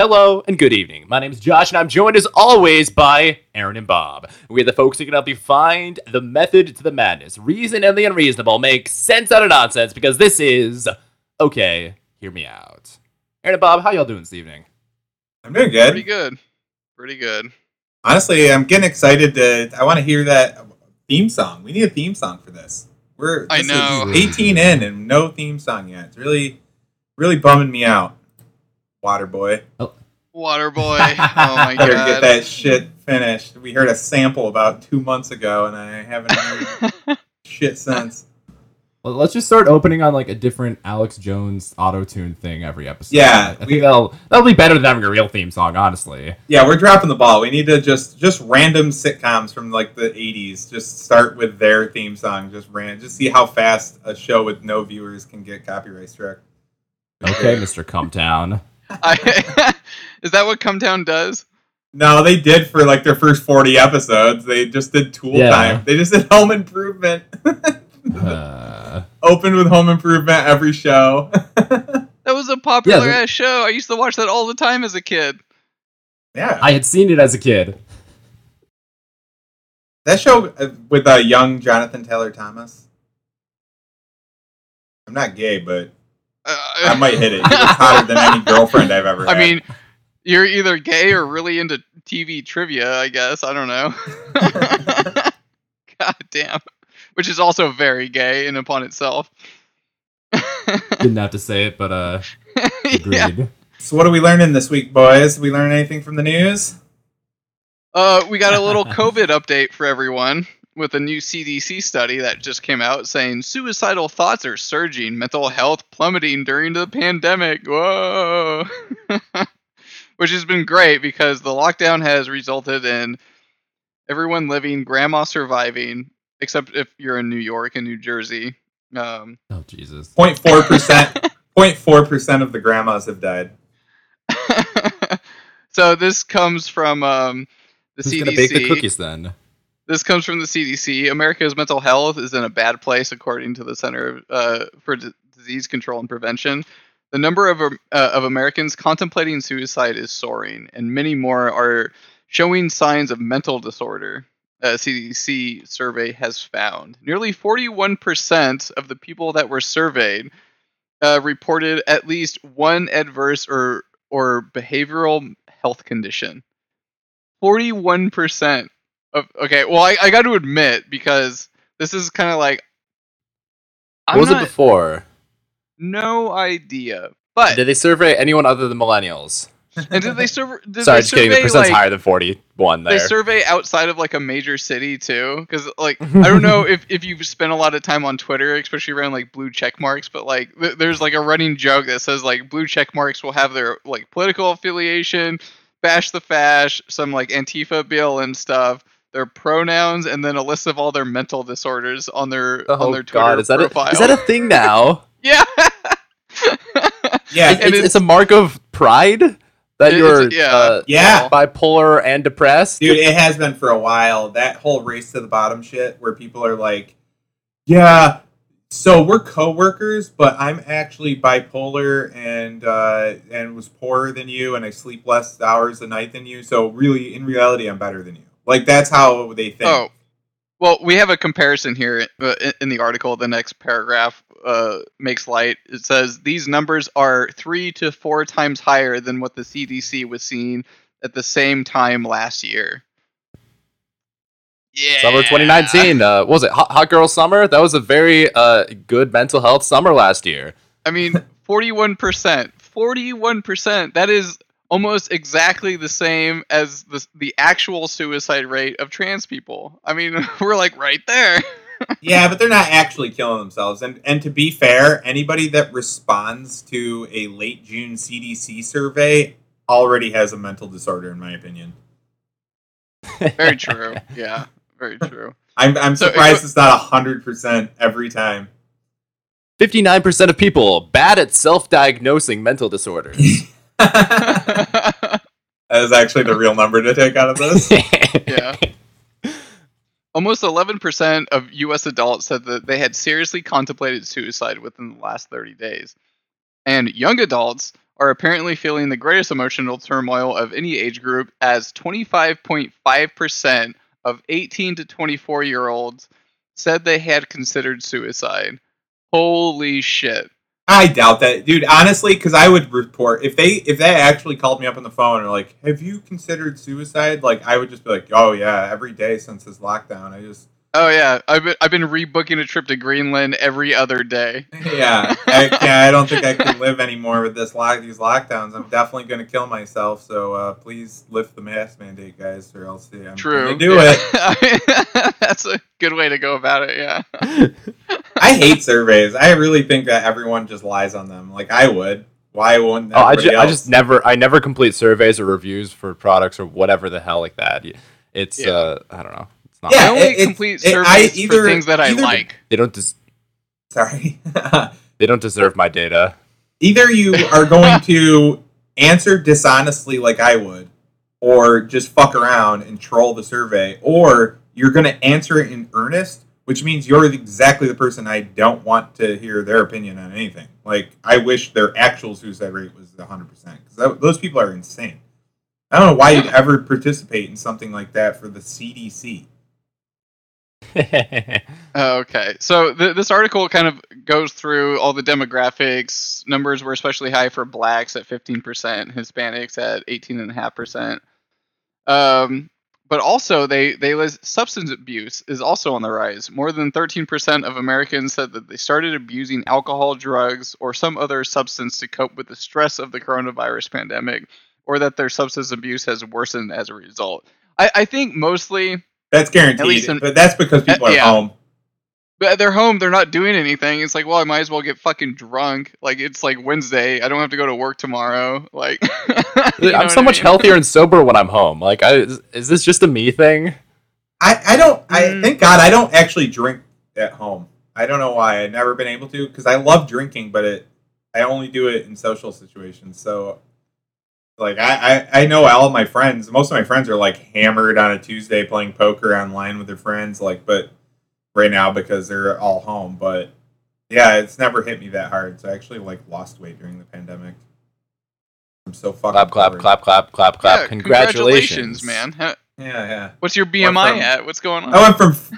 Hello and good evening. My name is Josh, and I'm joined as always by Aaron and Bob. We're the folks who can help you find the method to the madness, reason and the unreasonable, make sense out of nonsense, because this is okay. Hear me out. Aaron and Bob, how y'all doing this evening? I'm doing good. Pretty good. Pretty good. Honestly, I'm getting excited to. I want to hear that theme song. We need a theme song for this. We're I this is know. 18 in and no theme song yet. It's really, really bumming me out. Waterboy, oh. Water boy. Oh my god. get that shit finished. We heard a sample about two months ago, and I haven't heard shit since. Well, let's just start opening on like a different Alex Jones auto tune thing every episode. Yeah, I think we- that'll that'll be better than having a real theme song, honestly. Yeah, we're dropping the ball. We need to just just random sitcoms from like the 80s. Just start with their theme song. Just ran. Just see how fast a show with no viewers can get copyright struck. Okay, Mr. Cumtown. I, is that what Cum Town does? No, they did for like their first 40 episodes. They just did Tool Yeah. Time. They just did Home Improvement. Uh, Opened with Home Improvement every show. That was a popular Yeah, ass show. I used to watch that all the time as a kid. yeah. I had seen it as a kid. that show uh, with uh, young Jonathan Taylor Thomas. I'm not gay, but I might hit it. He looks hotter than any girlfriend I've ever had. I mean, you're either gay or really into TV trivia, I guess. I don't know. God damn. Which is also very gay in upon itself. Didn't have to say it, but uh, agreed. yeah. so what are we learning this week, boys? We learn anything from the news? Uh, we got a little COVID update for everyone with a new CDC study that just came out saying suicidal thoughts are surging, mental health plummeting during the pandemic. Whoa. Which has been great because the lockdown has resulted in everyone living, grandma surviving, except if you're in New York and New Jersey. Um, Oh Jesus. 0.4 percent. 0.4 percent of the grandmas have died. so this comes from um, the Who's CDC. gonna bake the cookies then? This comes from the CDC. America's mental health is in a bad place, according to the Center uh, for D- Disease Control and Prevention. The number of um, uh, of Americans contemplating suicide is soaring, and many more are showing signs of mental disorder. A CDC survey has found nearly 41% of the people that were surveyed uh, reported at least one adverse or or behavioral health condition. 41% of okay well i, I got to admit because this is kind of like What i'm was not it before? no idea but Did they survey anyone other than millennials? and did they serve did Sorry, they just kidding. The survey, percent's like, higher than forty-one they survey outside of like a major city too because like i don't know if, if you've spent a lot of time on twitter especially around like blue check marks but like th- there's like a running joke that says like blue check marks will have their like political affiliation bash the fash some like antifa blm stuff their pronouns and then a list of all their mental disorders on their on oh their Twitter God, is that profile. a, is that a thing now? yeah? Yeah, it's, it's- it's a mark of pride that It- you're it's- yeah. uh, Yeah. bipolar and depressed. Dude, it has been for a while. That whole race to the bottom shit where people are like, yeah, so we're coworkers, but I'm actually bipolar and uh, and was poorer than you, and I sleep less hours a night than you. So really, in reality, I'm better than you. Like that's how they think. Oh, well, we have a comparison here uh, in- in the article. The next paragraph uh, makes light. It says these numbers are three to four times higher than what the CDC was seeing at the same time last year. Yeah. Summer 2019. Uh, what was it Hot, Hot Girl Summer? That was a very uh, good mental health summer last year. I mean, forty-one percent. Forty-one percent. That is almost exactly the same as the the actual suicide rate of trans people. I mean, we're like right there. Yeah, but they're not actually killing themselves. And and to be fair, anybody that responds to a late June CDC survey already has a mental disorder, in my opinion. Very true. Yeah, very true. I'm I'm So, surprised uh, it's not hundred percent every time. 59% of people bad at self-diagnosing mental disorders. That is actually the real number to take out of this. yeah. Almost 11% of US adults said that they had seriously contemplated suicide within the last 30 days. And young adults are apparently feeling the greatest emotional turmoil of any age group, as 25.5% of 18 to 24 year olds said they had considered suicide. Holy shit. I doubt that, dude. Honestly, because I would report if they if they actually called me up on the phone and like, "Have you considered suicide?" Like, I would just be like, "Oh yeah, every day since this lockdown, I just Oh yeah, I've been I've been rebooking a trip to Greenland every other day. yeah, I, yeah, I don't think I can live anymore with this lock these lockdowns. I'm definitely going to kill myself. So uh, please lift the mask mandate, guys, or else yeah, I'm True. gonna do yeah. it. That's a good way to go about it. Yeah. I hate surveys. I really think that everyone just lies on them. Like I would. Why wouldn't? Oh, I everybody just, I just never, I never complete surveys or reviews for products or whatever the hell like that. It's, Yeah. uh, I don't know. It's not. Yeah, I only it- complete it- I surveys either- for things that I like. They don't, des- Sorry. they don't deserve my data. Either you are going to answer dishonestly like I would, or just fuck around and troll the survey, or you're going to answer it in earnest, which means you're exactly the person I don't want to hear their opinion on anything. Like, I wish their actual suicide rate was 100%, because those people are insane. I don't know why you'd ever participate in something like that for the CDC. Oh, okay. So th- this article kind of goes through all the demographics. Numbers were especially high for blacks at 15%, Hispanics at 18.5%. Um, but also, they, they list substance abuse is also on the rise. More than 13% of Americans said that they started abusing alcohol, drugs, or some other substance to cope with the stress of the coronavirus pandemic, or that their substance abuse has worsened as a result. I, I think mostly That's guaranteed, in- but that's because people Uh, are yeah. home. But they're home, they're not doing anything. It's like, well, I might as well get fucking drunk. Like it's like Wednesday. I don't have to go to work tomorrow. Like I'm so much mean? healthier and sober when I'm home. Like, I, is, is this just a me thing? I, I don't I Mm. thank God I don't actually drink at home. I don't know why I've never been able to because I love drinking, but it I only do it in social situations. So like I, I I know all my friends. Most of my friends are like hammered on a Tuesday playing poker online with their friends. Like, but right now because they're all home. But yeah, it's never hit me that hard. So I actually like lost weight during the pandemic. I'm so fucking Clap, clap, bored. clap, clap, clap, clap. Yeah, Congratulations. man. Huh, Yeah, yeah. What's your BMI from- at? What's going on? I went from f-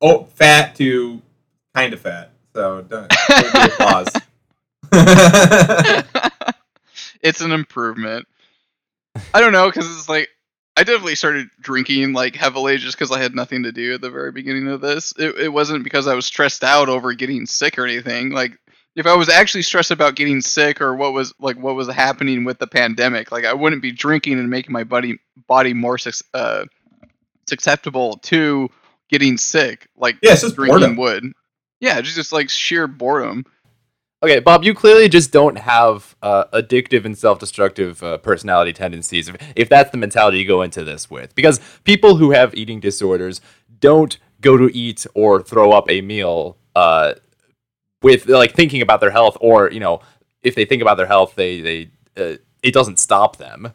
oh, fat to kind of fat. So don't hold the applause. it's an improvement. I don't know because it's like I definitely started drinking like heavily just because I had nothing to do at the very beginning of this. It, it wasn't because I was stressed out over getting sick or anything. Like if I was actually stressed about getting sick or what was like what was happening with the pandemic, like I wouldn't be drinking and making my body body more uh, susceptible to getting sick. Like yeah, drinking boredom. would. Yeah, just, just like sheer boredom. Okay, Bob, you clearly just don't have uh, addictive and self-destructive uh, personality tendencies. If, if that's the mentality you go into this with, because people who have eating disorders don't go to eat or throw up a meal uh, with like thinking about their health, or you know, if they think about their health, they they uh, it doesn't stop them.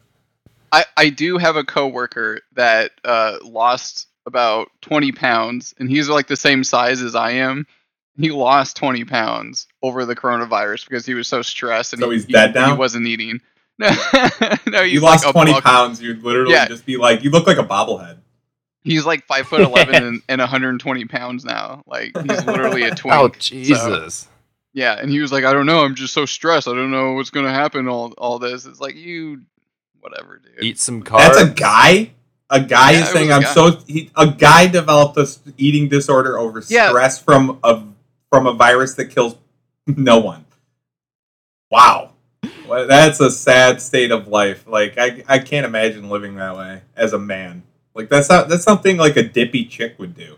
I, I do have a coworker that uh, lost about 20 pounds, and he's like the same size as I am. He lost 20 pounds over the coronavirus because he was so stressed and So he, he's he- dead he now? wasn't eating. No, no, he's you lost a 20 buck- pounds, you'd literally Yeah. just be like, you look like a bobblehead. He's like five foot 11 and, and 120 pounds now. Like he's literally a twink. Oh So, Jesus! yeah, and he was like, I don't know, I'm just so stressed. I don't know what's gonna happen. All all this. It's like you, whatever, dude. Eat some carbs. That's a guy? A guy Yeah, is saying, was a I'm guy. so. He, a guy developed a s- eating disorder over Yeah. stress from a, from a virus that kills no one. Wow. Well, that's a sad state of life. Like, I, I can't imagine living that way as a man. Like, that's not, that's something like a dippy chick would do.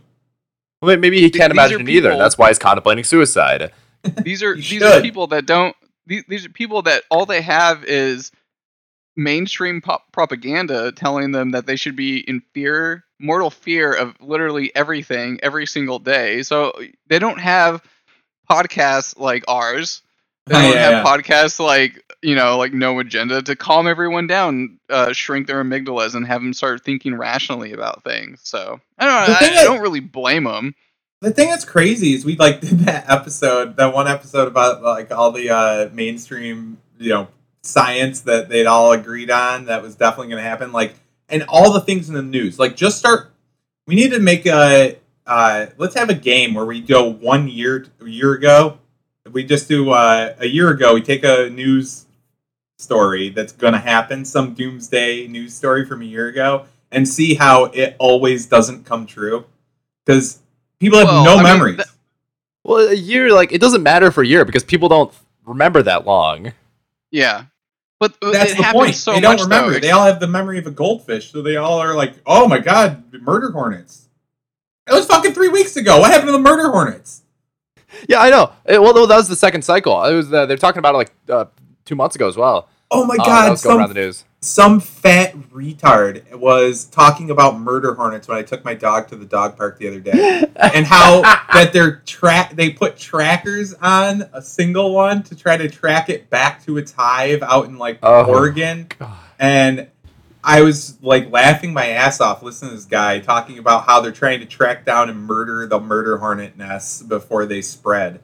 Well, maybe he can't These imagine it either. That's why he's contemplating suicide. these are You these are people that don't these, these are people that all they have is mainstream pop propaganda telling them that they should be in fear mortal fear of literally everything every single day so they don't have podcasts like ours they Oh, don't yeah, have podcasts like you know like no agenda to calm everyone down uh, shrink their amygdalas and have them start thinking rationally about things so i don't know I, I don't really blame them The thing that's crazy is we like did that episode, that one episode about like all the uh, mainstream, you know, science that they'd all agreed on that was definitely going to happen. Like, and all the things in the news. Like, just start. We need to make a. Uh, let's have a game where we go one year a year ago. We just do uh, a year ago. We take a news story that's going to happen, some doomsday news story from a year ago, and see how it always doesn't come true. Because people have Well, no I mean, memories. that- Well, a year like it doesn't matter for a year because people don't remember that long. yeah, but uh, That's it the happens point. so they don't much remember. though. They all have the memory of a goldfish, so they all are like, "Oh my god, murder hornets." It was fucking three weeks ago. What happened to the murder hornets? Yeah, I know. Eh, well, that was the second cycle. It was uh, they're talking about it like uh, two months ago as well. Oh my Uh, god, around some, some fat retard was talking about murder hornets when I took my dog to the dog park the other day. and how that they're track they put trackers on a single one to try to track it back to its hive out in like Oh. Oregon. God. And I was like laughing my ass off listening to this guy talking about how they're trying to track down and murder the murder hornet nests before they spread.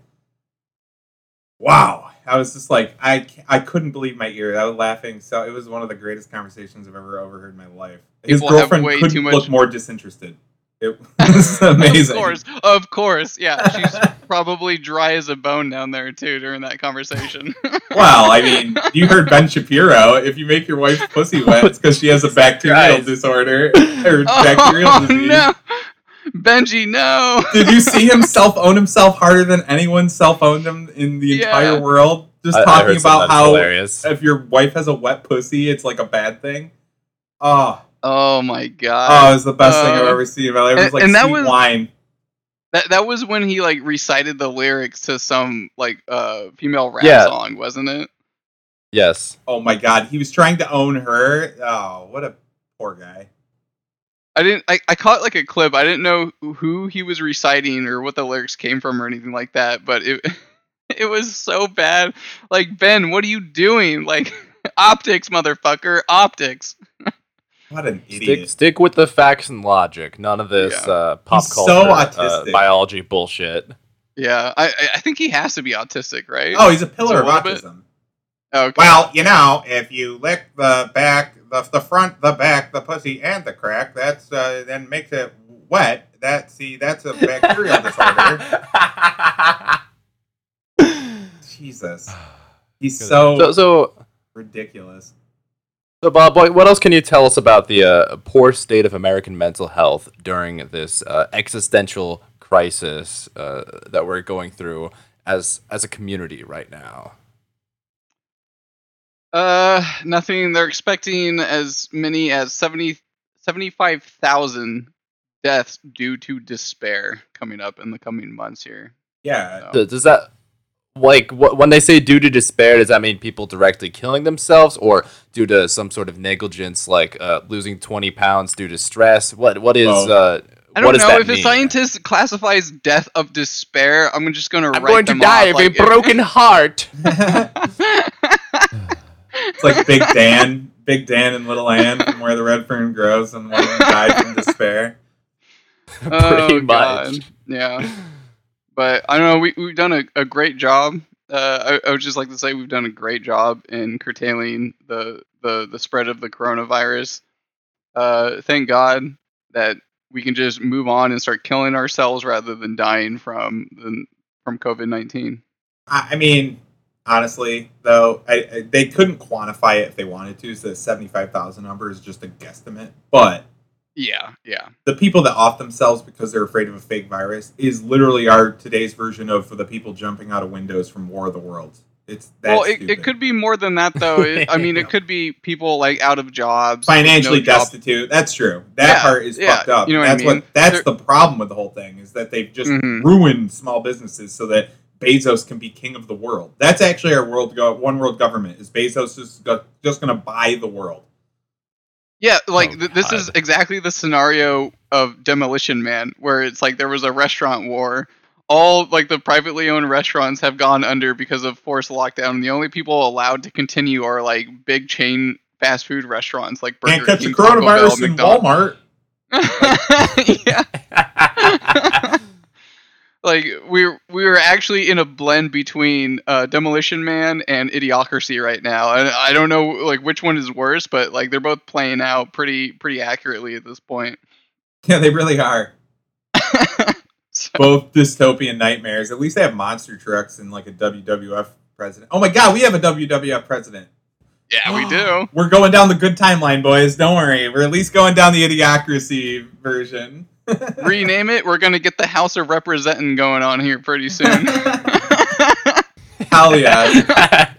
Wow. I was just like I I couldn't believe my ear. I was laughing so it was one of the greatest conversations I've ever overheard in my life. His People girlfriend way couldn't too much- look more disinterested. It was amazing. Of course, of course, yeah. She's probably dry as a bone down there too during that conversation. Well, I mean, you heard Ben Shapiro. If you make your wife's pussy wet, it's because she has a bacterial Christ. disorder or oh, bacterial oh disease. no, Benji, no. Did you see him self own himself harder than anyone self owned him in the Yeah. entire world? Just I- I talking heard some about how hilarious. if your wife has a wet pussy, it's like a bad thing. Oh, Oh my god! oh, it was the best thing I've Uh, ever seen in my life. It was like and that sweet was- wine. That that was when he like recited the lyrics to some like uh female rap Yeah. song, wasn't it? Yes. Oh my god, he was trying to own her. Oh, what a poor guy. I didn't. I, I caught like a clip. I didn't know who he was reciting or what the lyrics came from or anything like that. But it it was so bad. Like Ben, what are you doing? Like optics, motherfucker, optics. What an Stick, idiot. stick with the facts and logic. None of this Yeah. uh, pop He's so culture, uh, biology bullshit. Yeah, I I- I think he has to be autistic, right? Oh, he's a pillar of So a little bit- autism. okay. Well, you know, if you lick the back, the, the front, the back, the pussy, and the crack, that's uh, then makes it wet. That see, that's a bacterial disorder. Jesus, he's so, so, so, ridiculous. So, Bob, what what else can you tell us about the uh, poor state of American mental health during this uh, existential crisis uh, that we're going through as as a community right now? Uh, nothing. They're expecting as many as 70 75,000 deaths due to despair coming up in the coming months here. Yeah, So- Does, does that like wh- when they say due to despair, does that mean people directly killing themselves, or due to some sort of negligence, like uh, losing twenty pounds due to stress? What what is Both. uh, I don't does know that if a scientist classifies death of despair. I'm just gonna. I'm write going to die of like a broken heart. it's like Big Dan, Big Dan and Little Ann from Where the Red Fern Grows, and one of them died from despair. Pretty oh, much. God. Yeah, but I don't know. We we've done a, a great job. Uh, I, I would just like to say we've done a great job in curtailing the the the spread of the coronavirus. Uh, thank God that we can just move on and start killing ourselves rather than dying from the, from COVID nineteen. I, mean, honestly, though, I, I, they couldn't quantify it if they wanted to. So the seventy-five thousand number is just a guesstimate, but Yeah, yeah. the people that off themselves because they're afraid of a fake virus is literally our today's version of for the people jumping out of windows from War of the Worlds. It's that well, it, it could be more than that though. It, I mean, Yeah. it could be people like out of jobs, financially no job- destitute. That's true. That Yeah, part is yeah, fucked up. you know what I that's mean? that's There- the problem with the whole thing is that they've just Mhm. ruined small businesses so that Bezos can be king of the world. That's actually our world go- one world government. Is Bezos just go- just going to buy the world? Yeah, like Oh, th- this is exactly the scenario of Demolition Man, where it's like there was a restaurant war. All like the privately owned restaurants have gone under because of forced lockdown. And the only people allowed to continue are like big chain fast food restaurants like Burger Can't catch the King, Taco Bell, coronavirus in McDonald's. Walmart. yeah. like we're we're actually in a blend between uh, Demolition Man and Idiocracy right now, and I don't know like which one is worse, but like they're both playing out pretty pretty accurately at this point. Yeah, they really are. So- Both dystopian nightmares. At least they have monster trucks and like a WWF president. Oh my god, we have a WWF president. yeah, we do. We're going down the good timeline, boys. Don't worry. We're at least going down the idiocracy version. Rename it. We're gonna get the House of Representing going on here pretty soon. Hell yeah.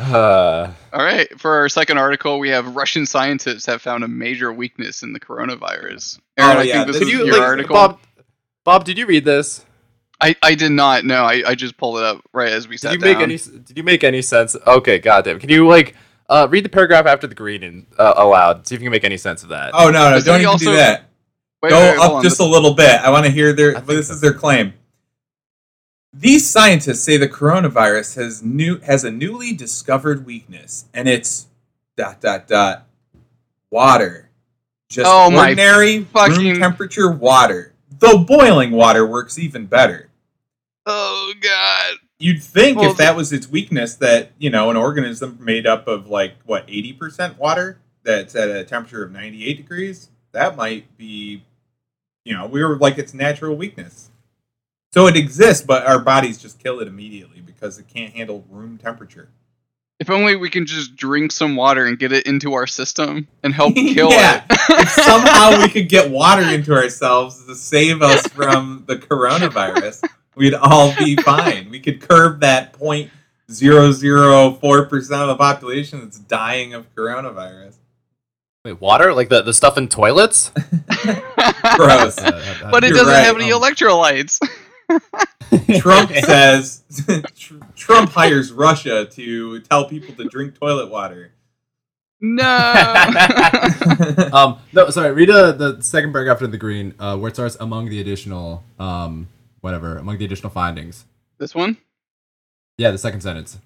Uh, All right, for our second article, we have Russian scientists have found a major weakness in the coronavirus. Aaron, Oh, I yeah, think this this is did is you your like, article. Bob? Bob, did you read this? I, I did not. No, I, I just pulled it up right as we Did sat you make any? Did you make any sense? Okay, goddamn. Can you like uh, read the paragraph after the green and uh, aloud? See if you can make any sense of that. Oh no, no, don't even also- do that. Wait, Go wait, up just a little bit. I want to hear their. This so. is their claim. These scientists say the coronavirus has new has a newly discovered weakness, and it's dot dot dot water. Just Oh my ordinary fucking- room temperature water. Though boiling water works even better. Oh god. You'd think Well, if that was its weakness, that you know an organism made up of like what eighty percent water that's at a temperature of ninety eight degrees, that might be, you know, we were like its natural weakness. So it exists, but our bodies just kill it immediately because it can't handle room temperature. If only we can just drink some water and get it into our system and help kill Yeah. it. If somehow we could get water into ourselves to save us from the coronavirus, we'd all be fine. We could curb that point zero zero four percent of the population that's dying of coronavirus. Wait, water? Like the, the stuff in toilets? Gross. but it doesn't right, have any um, electrolytes. Trump says Tr- Trump hires Russia to tell people to drink toilet water. no. Um, no, sorry. Read uh, the second paragraph after the green, uh, where it starts among the additional, um, whatever, among the additional findings. this one? Yeah, the second sentence.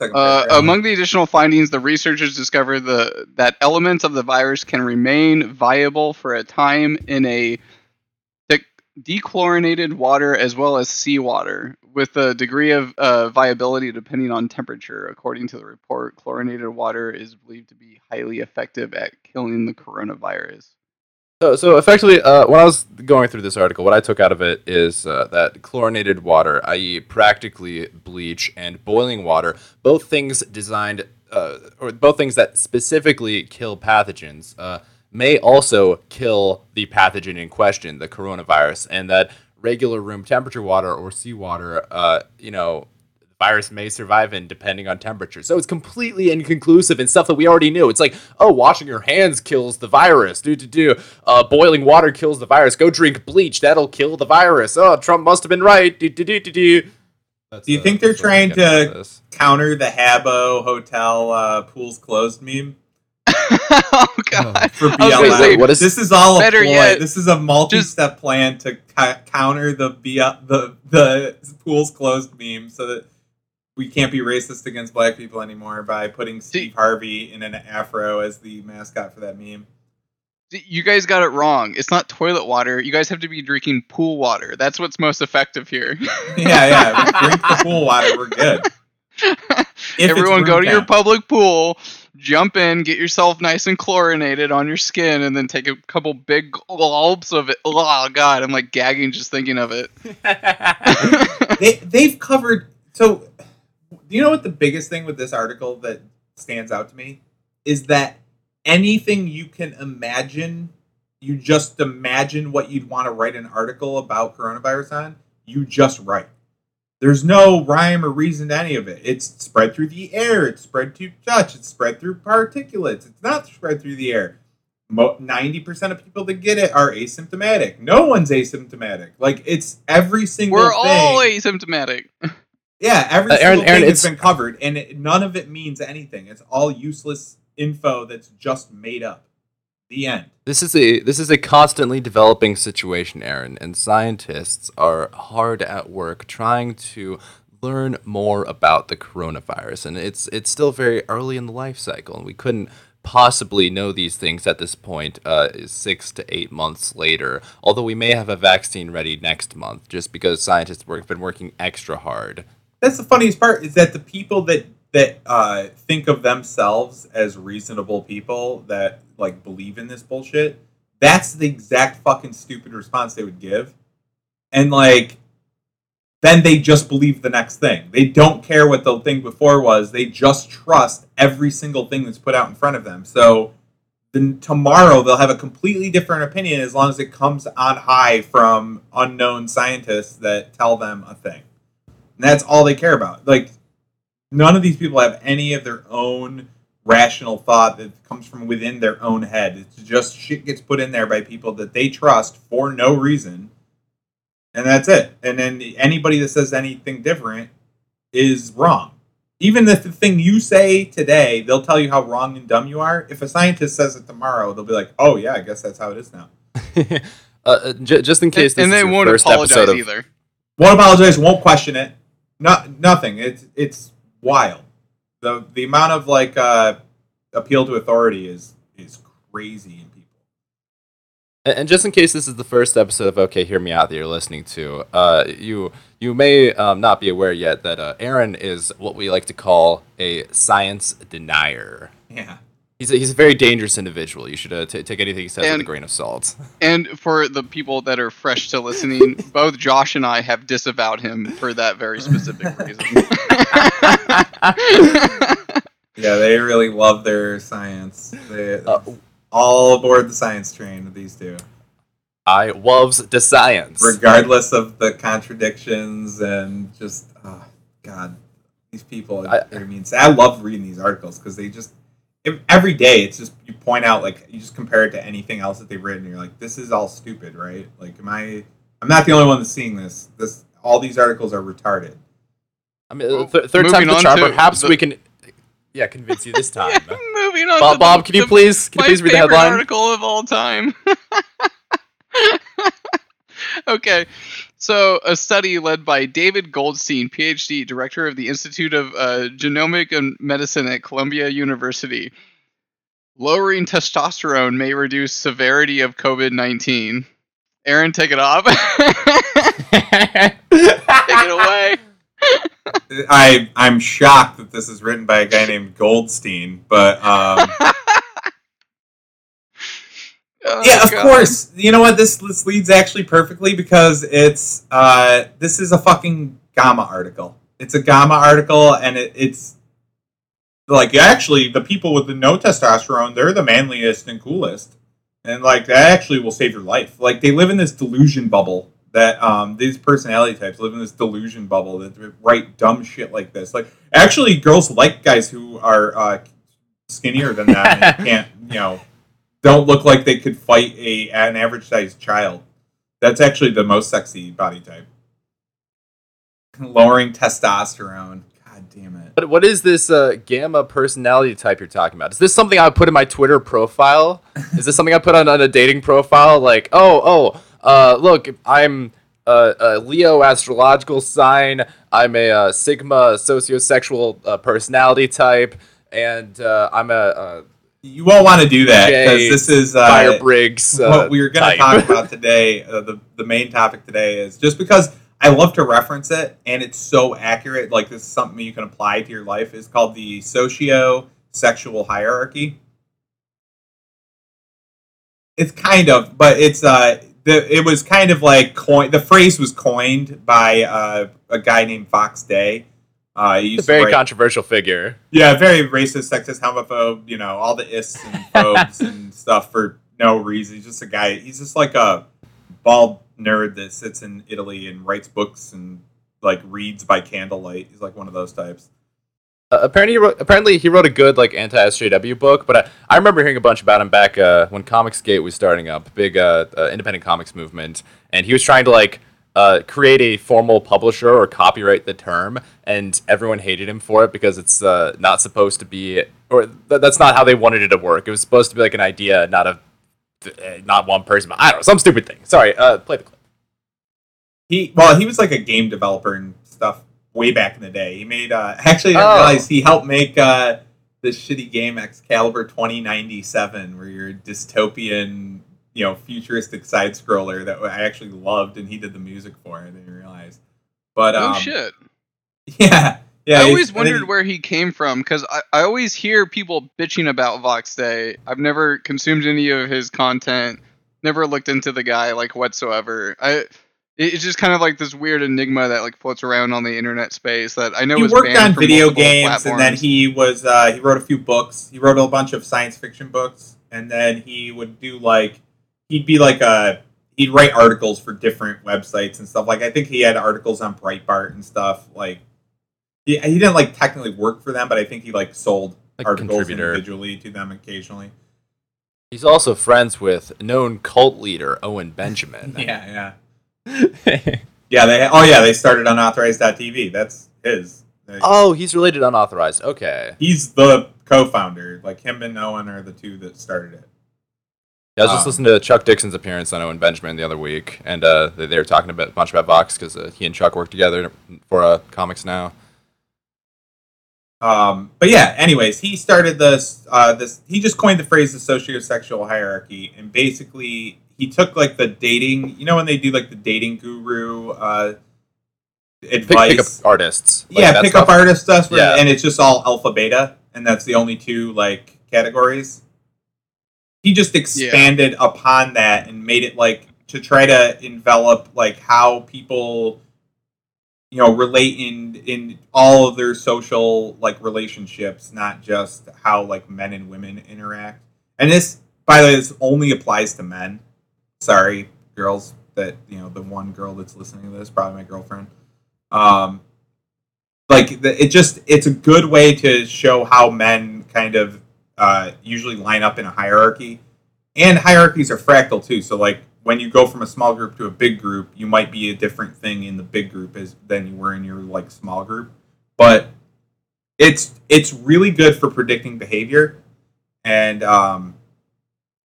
Uh, among the additional findings, the researchers discovered the that elements of the virus can remain viable for a time in a de- dechlorinated water as well as seawater, with a degree of uh, viability depending on temperature. According to the report, chlorinated water is believed to be highly effective at killing the coronavirus. So, so effectively, uh, when I was going through this article, what I took out of it is uh, that chlorinated water, i.e., practically bleach, and boiling water, both things designed, uh, or both things that specifically kill pathogens, uh, may also kill the pathogen in question, the coronavirus, and that regular room temperature water or seawater, uh, you know, virus may survive in depending on temperature. So it's completely inconclusive and stuff that we already knew. It's like, oh, washing your hands kills the virus. Do do do. Uh, boiling water kills the virus. Go drink bleach. That'll kill the virus. Oh, Trump must have been right. Do do do do do. That's Do you the- think they're that's what I'm trying getting out of to- counter the Habbo Hotel uh, pools closed meme oh God! for I was gonna BLM. say, what is- this is all a Better ploy. yet, this is a multi-step plan to ca- counter the B- the the pools closed meme, so that we can't be racist against black people anymore by putting Steve Harvey in an afro as the mascot for that meme. You guys got it wrong. It's not toilet water. You guys have to be drinking pool water. That's what's most effective here. Yeah, yeah. drink the pool water. We're good. If Everyone go to your public pool, jump in, get yourself nice and chlorinated on your skin, and then take a couple big gulps of it. Oh, oh god, I'm like gagging just thinking of it. they they've covered so you know what the biggest thing with this article that stands out to me is that anything you can imagine you just imagine what you'd want to write an article about coronavirus on you just write there's no rhyme or reason to any of it it's spread through the air it's spread through touch it's spread through particulates it's not spread through the air 90% of people that get it are asymptomatic. No one's asymptomatic. Like it's every single We're thing. all asymptomatic. Yeah, every Uh, Aaron- single Aaron, thing has been covered, and it, none of it means anything. It's all useless info that's just made up. The end. This is a this is a constantly developing situation, Aaron, and scientists are hard at work trying to learn more about the coronavirus, and it's it's still very early in the life cycle, and we couldn't possibly know these things at this point uh, six to eight months later. Although we may have a vaccine ready next month, just because scientists have been working extra hard. That's the funniest part is that the people that that uh, think of themselves as reasonable people that like believe in this bullshit. That's the exact fucking stupid response they would give, and like then they just believe the next thing. They don't care what the thing before was. They just trust every single thing that's put out in front of them. So then tomorrow they'll have a completely different opinion as long as it comes on high from unknown scientists that tell them a thing. And that's all they care about. Like none of these people have any of their own rational thought that comes from within their own head. It's just shit gets put in there by people that they trust for no reason and that's it. And then anybody that says anything different is wrong. Even if the thing you say today, they'll tell you how wrong and dumb you are. If a scientist says it tomorrow, they'll be like, "Oh yeah, I guess that's how it is now." uh, j- just in case, and, and they won't apologize of, either. Won't apologize. Won't question it. Not nothing. It's it's wild. the The amount of like uh, appeal to authority is is crazy in people. and just in case this is the first episode of Okay, Hear Me Out that you're listening to, uh, you you may um, not be aware yet that uh, Aaron is what we like to call a science denier. Yeah. He's a, he's a very dangerous individual. You should uh, t- take anything he says and, with a grain of salt. And for the people that are fresh to listening, both Josh and I have disavowed him for that very specific reason. yeah, they really love their science. They, uh, all aboard the science train. These two. I loves the science, regardless of the contradictions and just oh, God, these people. I, I mean, I love reading these articles because they just every day it's just you point out like you just compare it to anything else that they've written. And you're like, this is all stupid, right? Like, am I? I'm not the only one that's seeing this. This all these articles are retarded. I mean, uh, th- third time's the charm. Perhaps the, we can yeah, convince you this time. Moving on. Bob, Bob, can you please can you please read the headline? Article of all time. okay, so a study led by David Goldstein, PhD, director of the Institute of uh, Genomic and Medicine at Columbia University. Lowering testosterone may reduce severity of COVID nineteen. Aaron, take it off. take it away. I I'm shocked that this is written by a guy named Goldstein, but um, oh, yeah, of God. course. You know what? This this leads actually perfectly because it's uh, this is a fucking Gamma article. It's a Gamma article, and it, it's like actually the people with the no testosterone, they're the manliest and coolest, and like that actually will save your life. Like they live in this delusion bubble that um, these personality types live in this delusion bubble that write dumb shit like this. Like, actually, girls like guys who are uh, skinnier than that and can't, you know, don't look like they could fight a an average sized child. That's actually the most sexy body type. Lowering testosterone. God damn it. But what is this uh, gamma personality type you're talking about? Is this something I put in my Twitter profile? is this something I put on, on a dating profile? Like, oh, oh, uh, look, I'm a, a, Leo astrological sign. I'm a, uh, Sigma sociosexual uh, personality type, and uh, I'm a, a you won't want to do that because this is uh, Myers-Briggs. Uh, what we are going to talk about today. Uh, the the main topic today is just because I love to reference it and it's so accurate. Like this is something you can apply to your life. Is called the socio sexual hierarchy. It's kind of, but it's uh the it was kind of like coin. The phrase was coined by uh, a guy named Vox Day. Uh, a very write, controversial figure. Yeah, very racist, sexist, homophobe. You know, all the ists and phobes and stuff for no reason. He's just a guy. He's just like a bald nerd that sits in Italy and writes books and like reads by candlelight. He's like one of those types. Uh, apparently, he wrote, apparently he wrote a good like anti SJW book, but I, I remember hearing a bunch about him back uh, when Comicsgate was starting up, big uh, uh, independent comics movement, and he was trying to like uh, create a formal publisher or copyright the term, and everyone hated him for it because it's uh, not supposed to be, or th- that's not how they wanted it to work. It was supposed to be like an idea, not a, not one person. But I don't know, some stupid thing. Sorry, uh, play the clip. He well, he was like a game developer and stuff way back in the day. He made uh, actually I oh. realize he helped make uh, this shitty game Excalibur 2097 where you're dystopian, you know, futuristic side scroller that I actually loved and he did the music for. I didn't realize. But oh um, shit! Yeah, yeah. I always wondered he- where he came from because I, I always hear people bitching about Vox Day. I've never consumed any of his content, never looked into the guy like whatsoever. I it's just kind of like this weird enigma that like floats around on the internet space that I know he worked banned on from video games and then he was uh, he wrote a few books he wrote a bunch of science fiction books and then he would do like he'd be like a he'd write articles for different websites and stuff. Like i think he had articles on breitbart and stuff like he, he didn't like technically work for them but i think he like sold Like articles individually to them occasionally. He's also friends with known cult leader Owen Benjamin. yeah yeah. Yeah they oh yeah they started unauthorized.tv that's his. They- oh, he's related unauthorized. Okay. he's the co-founder. Like him and owen are the two that started it Yeah, I was just Um, listening to Chuck Dixon's appearance on Owen Benjamin the other week, and uh, they, they were talking about, a bunch about Vox because uh, he and Chuck work together for uh, Comics Now. Um, but yeah, anyways, he started this. Uh, this he just coined the phrase the sociosexual hierarchy, and basically he took like the dating. You know when they do like the dating guru uh, Pick, advice. pickup artists. like yeah, pickup stuff. artist stuff, Yeah. and it's just all alpha beta, and that's the only two like categories. He just expanded upon that and made it like to try to envelop like how people you know relate in in all of their social like relationships not just how like men and women interact. And this by the way this only applies to men. Sorry girls that you know the one girl that's listening to this probably my girlfriend. Um like the, it just it's a good way to show how men kind of uh usually line up in a hierarchy. And hierarchies are fractal too. So like when you go from a small group to a big group you might be a different thing in the big group as than you were in your like small group. But it's it's really good for predicting behavior and um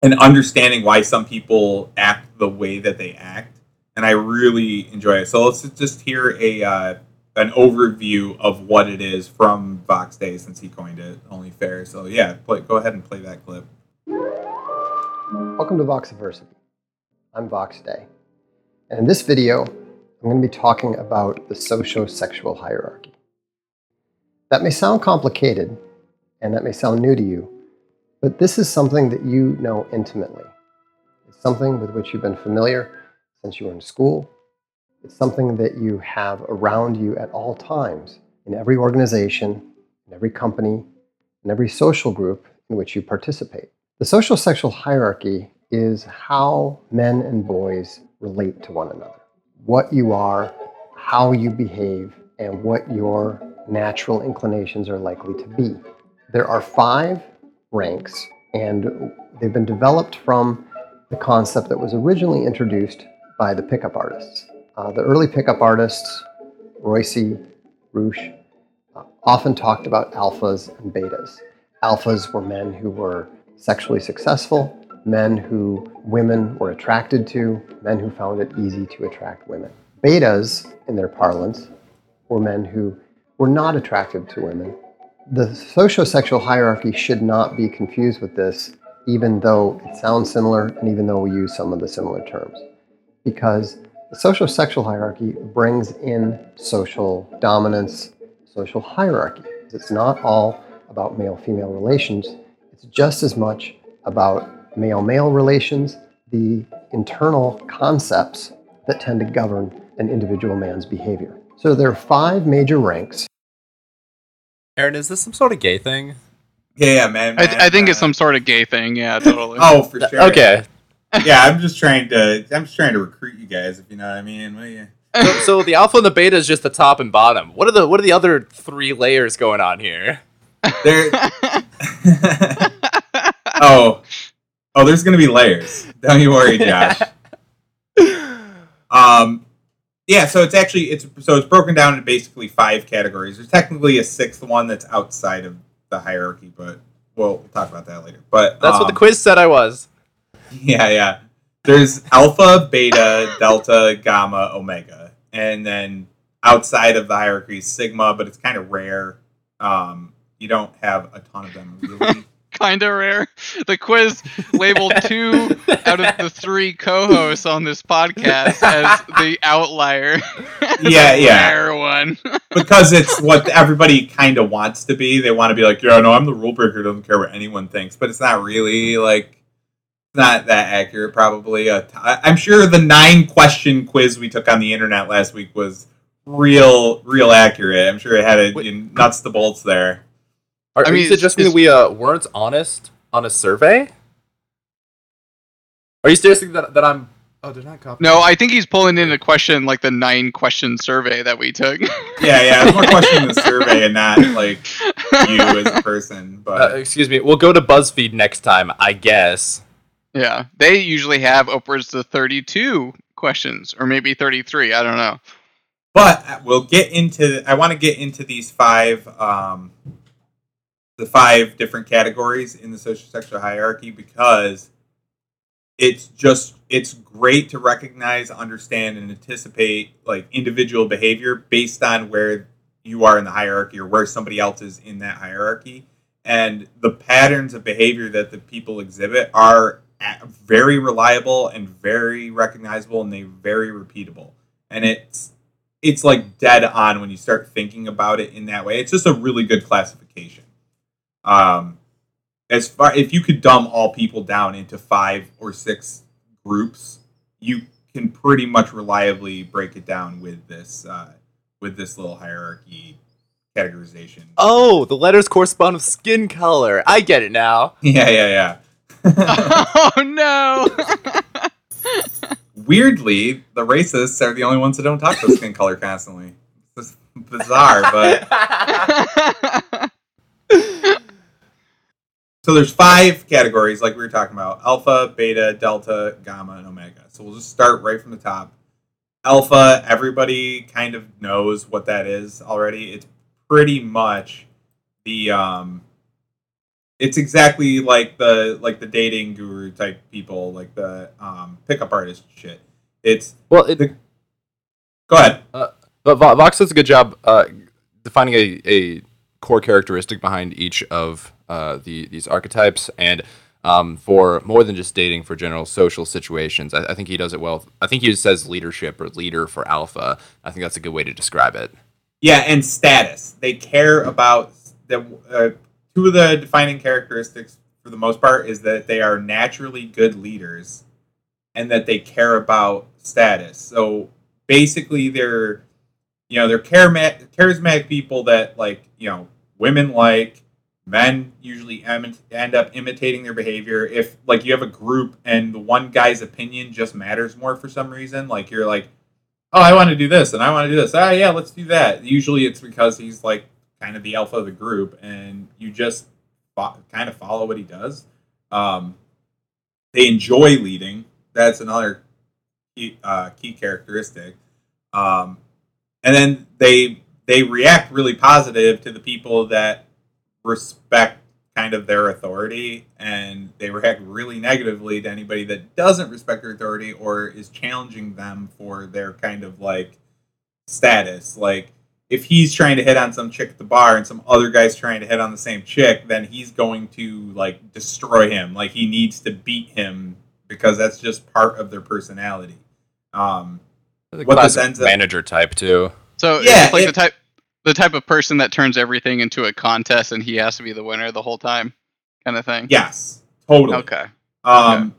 and understanding why some people act the way that they act. And i really enjoy it. So let's just hear a uh an overview of what it is from vox day since he coined it only fair so yeah play, go ahead and play that clip Welcome to Voxiversity. I'm Vox Day. And in this video, I'm going to be talking about the socio-sexual hierarchy. That may sound complicated, and that may sound new to you, but this is something that you know intimately. It's something with which you've been familiar since you were in school. It's something that you have around you at all times in every organization, in every company, in every social group in which you participate. The social sexual hierarchy is how men and boys relate to one another. What you are, how you behave, and what your natural inclinations are likely to be. There are five ranks, and they've been developed from the concept that was originally introduced by the pickup artists. Uh, the early pickup artists, Roissy, Roosh, uh, often talked about alphas and betas. Alphas were men who were sexually successful, men who women were attracted to, men who found it easy to attract women. Betas, in their parlance, were men who were not attractive to women. The sociosexual hierarchy should not be confused with this, even though it sounds similar and even though we use some of the similar terms. Because the social sexual hierarchy brings in social dominance, social hierarchy. It's not all about male female relations, it's just as much about male male relations, the internal concepts that tend to govern an individual man's behavior. So there are five major ranks. Aaron, is this some sort of gay thing? yeah yeah man, I, man, I think it's uh, some sort of gay thing. Yeah, totally. oh for sure Okay. Yeah i'm just trying to i'm just trying to recruit you guys if you know what i mean What do you- So, so the alpha and the beta is just the top and bottom. What are the what are the other three layers going on here? There. oh, oh, there's gonna be layers. Don't you worry, Josh. Um, yeah. So it's actually it's so it's broken down into basically five categories. There's technically a sixth one that's outside of the hierarchy, but we'll, we'll talk about that later. But That's what um, the quiz said I was. yeah, yeah. There's alpha, beta, delta, gamma, omega, and then outside of the hierarchy, sigma, but it's kind of rare. Um, You don't have a ton of them really. kind of rare. The quiz labeled two out of the three co-hosts on this podcast as the outlier. Yeah, The yeah. Rare one. because it's what everybody kind of wants to be. They want to be like, yeah, no, I'm the rule breaker. Doesn't care what anyone thinks, but it's not really like not that accurate. Probably, uh, t- I- I'm sure the nine question quiz we took on the internet last week was real, real accurate. I'm sure it had it Wait. in nuts to bolts there. Are, I mean, you it's- suggesting it's- that we uh, weren't honest on a survey? Are you suggesting that, that I'm? Oh, did I copy? No, I think he's pulling in a question like the nine question survey that we took. Yeah, yeah. It's more question the survey and not like you as a person. Uh, But excuse me. We'll go to BuzzFeed next time, I guess. Yeah, they usually have upwards to 32 questions, or maybe 33. I don't know. but we'll get into. I want to get into these five. Um, the five different categories in the social sexual hierarchy because it's just it's great to recognize understand and anticipate like individual behavior based on where you are in the hierarchy or where somebody else is in that hierarchy and the patterns of behavior that the people exhibit are very reliable and very recognizable and they very repeatable and it's it's like dead on when you start thinking about it in that way it's just a really good classification um as far if you could dumb all people down into five or six groups, you can pretty much reliably break it down with this uh, with this little hierarchy categorization. Oh, the letters correspond with skin color. I get it now. Yeah, yeah, yeah. Oh no! Weirdly, the racists are the only ones that don't talk about skin color constantly. It's bizarre, but So there's five categories, like we were talking about: alpha, beta, delta, gamma, and omega. So we'll just start right from the top. Alpha, everybody kind of knows what that is already. It's pretty much the um, it's exactly like the like the dating guru type people, like the um, pickup artist shit. It's well, it, The- go ahead. but Vox does a good job uh, defining a, a core characteristic behind each of uh, the these archetypes, and um, for more than just dating, for general social situations, I, I think he does it well. I think he says leadership or leader for alpha. I think that's a good way to describe it. Yeah, and status. They care about the uh, two of the defining characteristics for the most part is that they are naturally good leaders, and that they care about status. So basically, they're you know they're charismatic, people that like you know women like. Men usually end up imitating their behavior. If like you have a group and the one guy's opinion just matters more for some reason, like you're like, oh, I want to do this and I want to do this. Ah, yeah, let's do that. Usually it's because he's like kind of the alpha of the group and you just fo- kind of follow what he does. Um, they enjoy leading. That's another key, uh, key characteristic. Um, and then they they react really positive to the people that respect kind of their authority and they react really negatively to anybody that doesn't respect their authority or is challenging them for their kind of like status like if he's trying to hit on some chick at the bar and some other guy's trying to hit on the same chick then he's going to like destroy him like he needs to beat him because that's just part of their personality um The What this classic ends up- manager type too. So Yeah, it's like it- the type the type of person that turns everything into a contest and he has to be the winner the whole time, kind of thing. yes totally Okay. Um,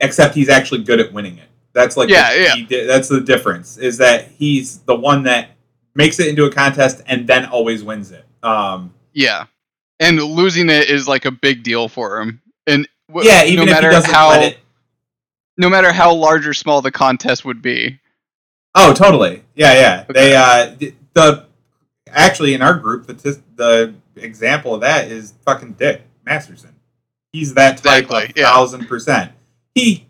except he's actually good at winning it. That's like Yeah, the, yeah. he di- that's the difference. Is that he's the one that makes it into a contest and then always wins it. Um, Yeah. And losing it is like a big deal for him. And w- yeah, even no if he matter doesn't how it. no matter how large or small the contest would be. Oh, totally. Yeah, yeah. Okay. They uh, the actually in our group the tis- the example of that is fucking Dick Masterson. He's that type Exactly, of yeah. thousand percent. He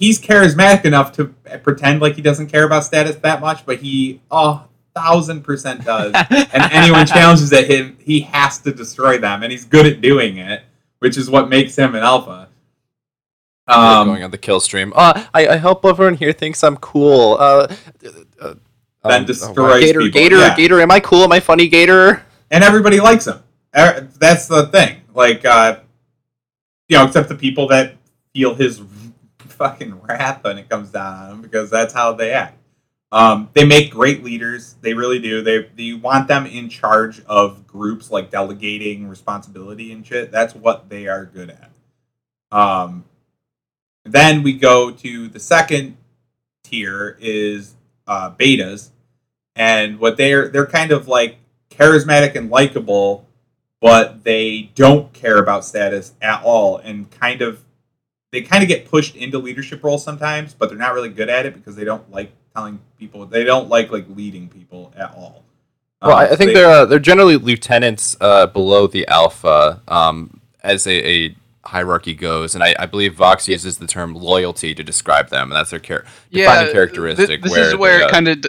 he's charismatic enough to pretend like he doesn't care about status that much, but he oh thousand percent does. and anyone challenges at him, he has to destroy them, and he's good at doing it, which is what makes him an alpha. going Um, on the Killstream. Uh, I, I hope everyone here thinks I'm cool. Uh, uh, Then um, destroys Gator, people, Gator, yeah. Gator. Am I cool? Am I funny, Gator? and everybody likes him. That's the thing. Like, uh, you know, except the people that feel his fucking wrath when it comes down on him because that's how they act. Um, they make great leaders. They really do. They you want them in charge of groups like delegating responsibility and shit. That's what they are good at. Um, then we go to the second tier is uh, betas, and what they're they're kind of like charismatic and likable, but they don't care about status at all, and kind of they kind of get pushed into leadership roles sometimes, but they're not really good at it because they don't like telling people. They don't like like leading people at all. Well, I, Um, think they- they're uh, they're generally lieutenants uh, below the alpha um, as a, a hierarchy goes, and I, I believe Vox uses the term loyalty to describe them, and that's their char- defining thi- characteristic. this where is where it uh, kind of d-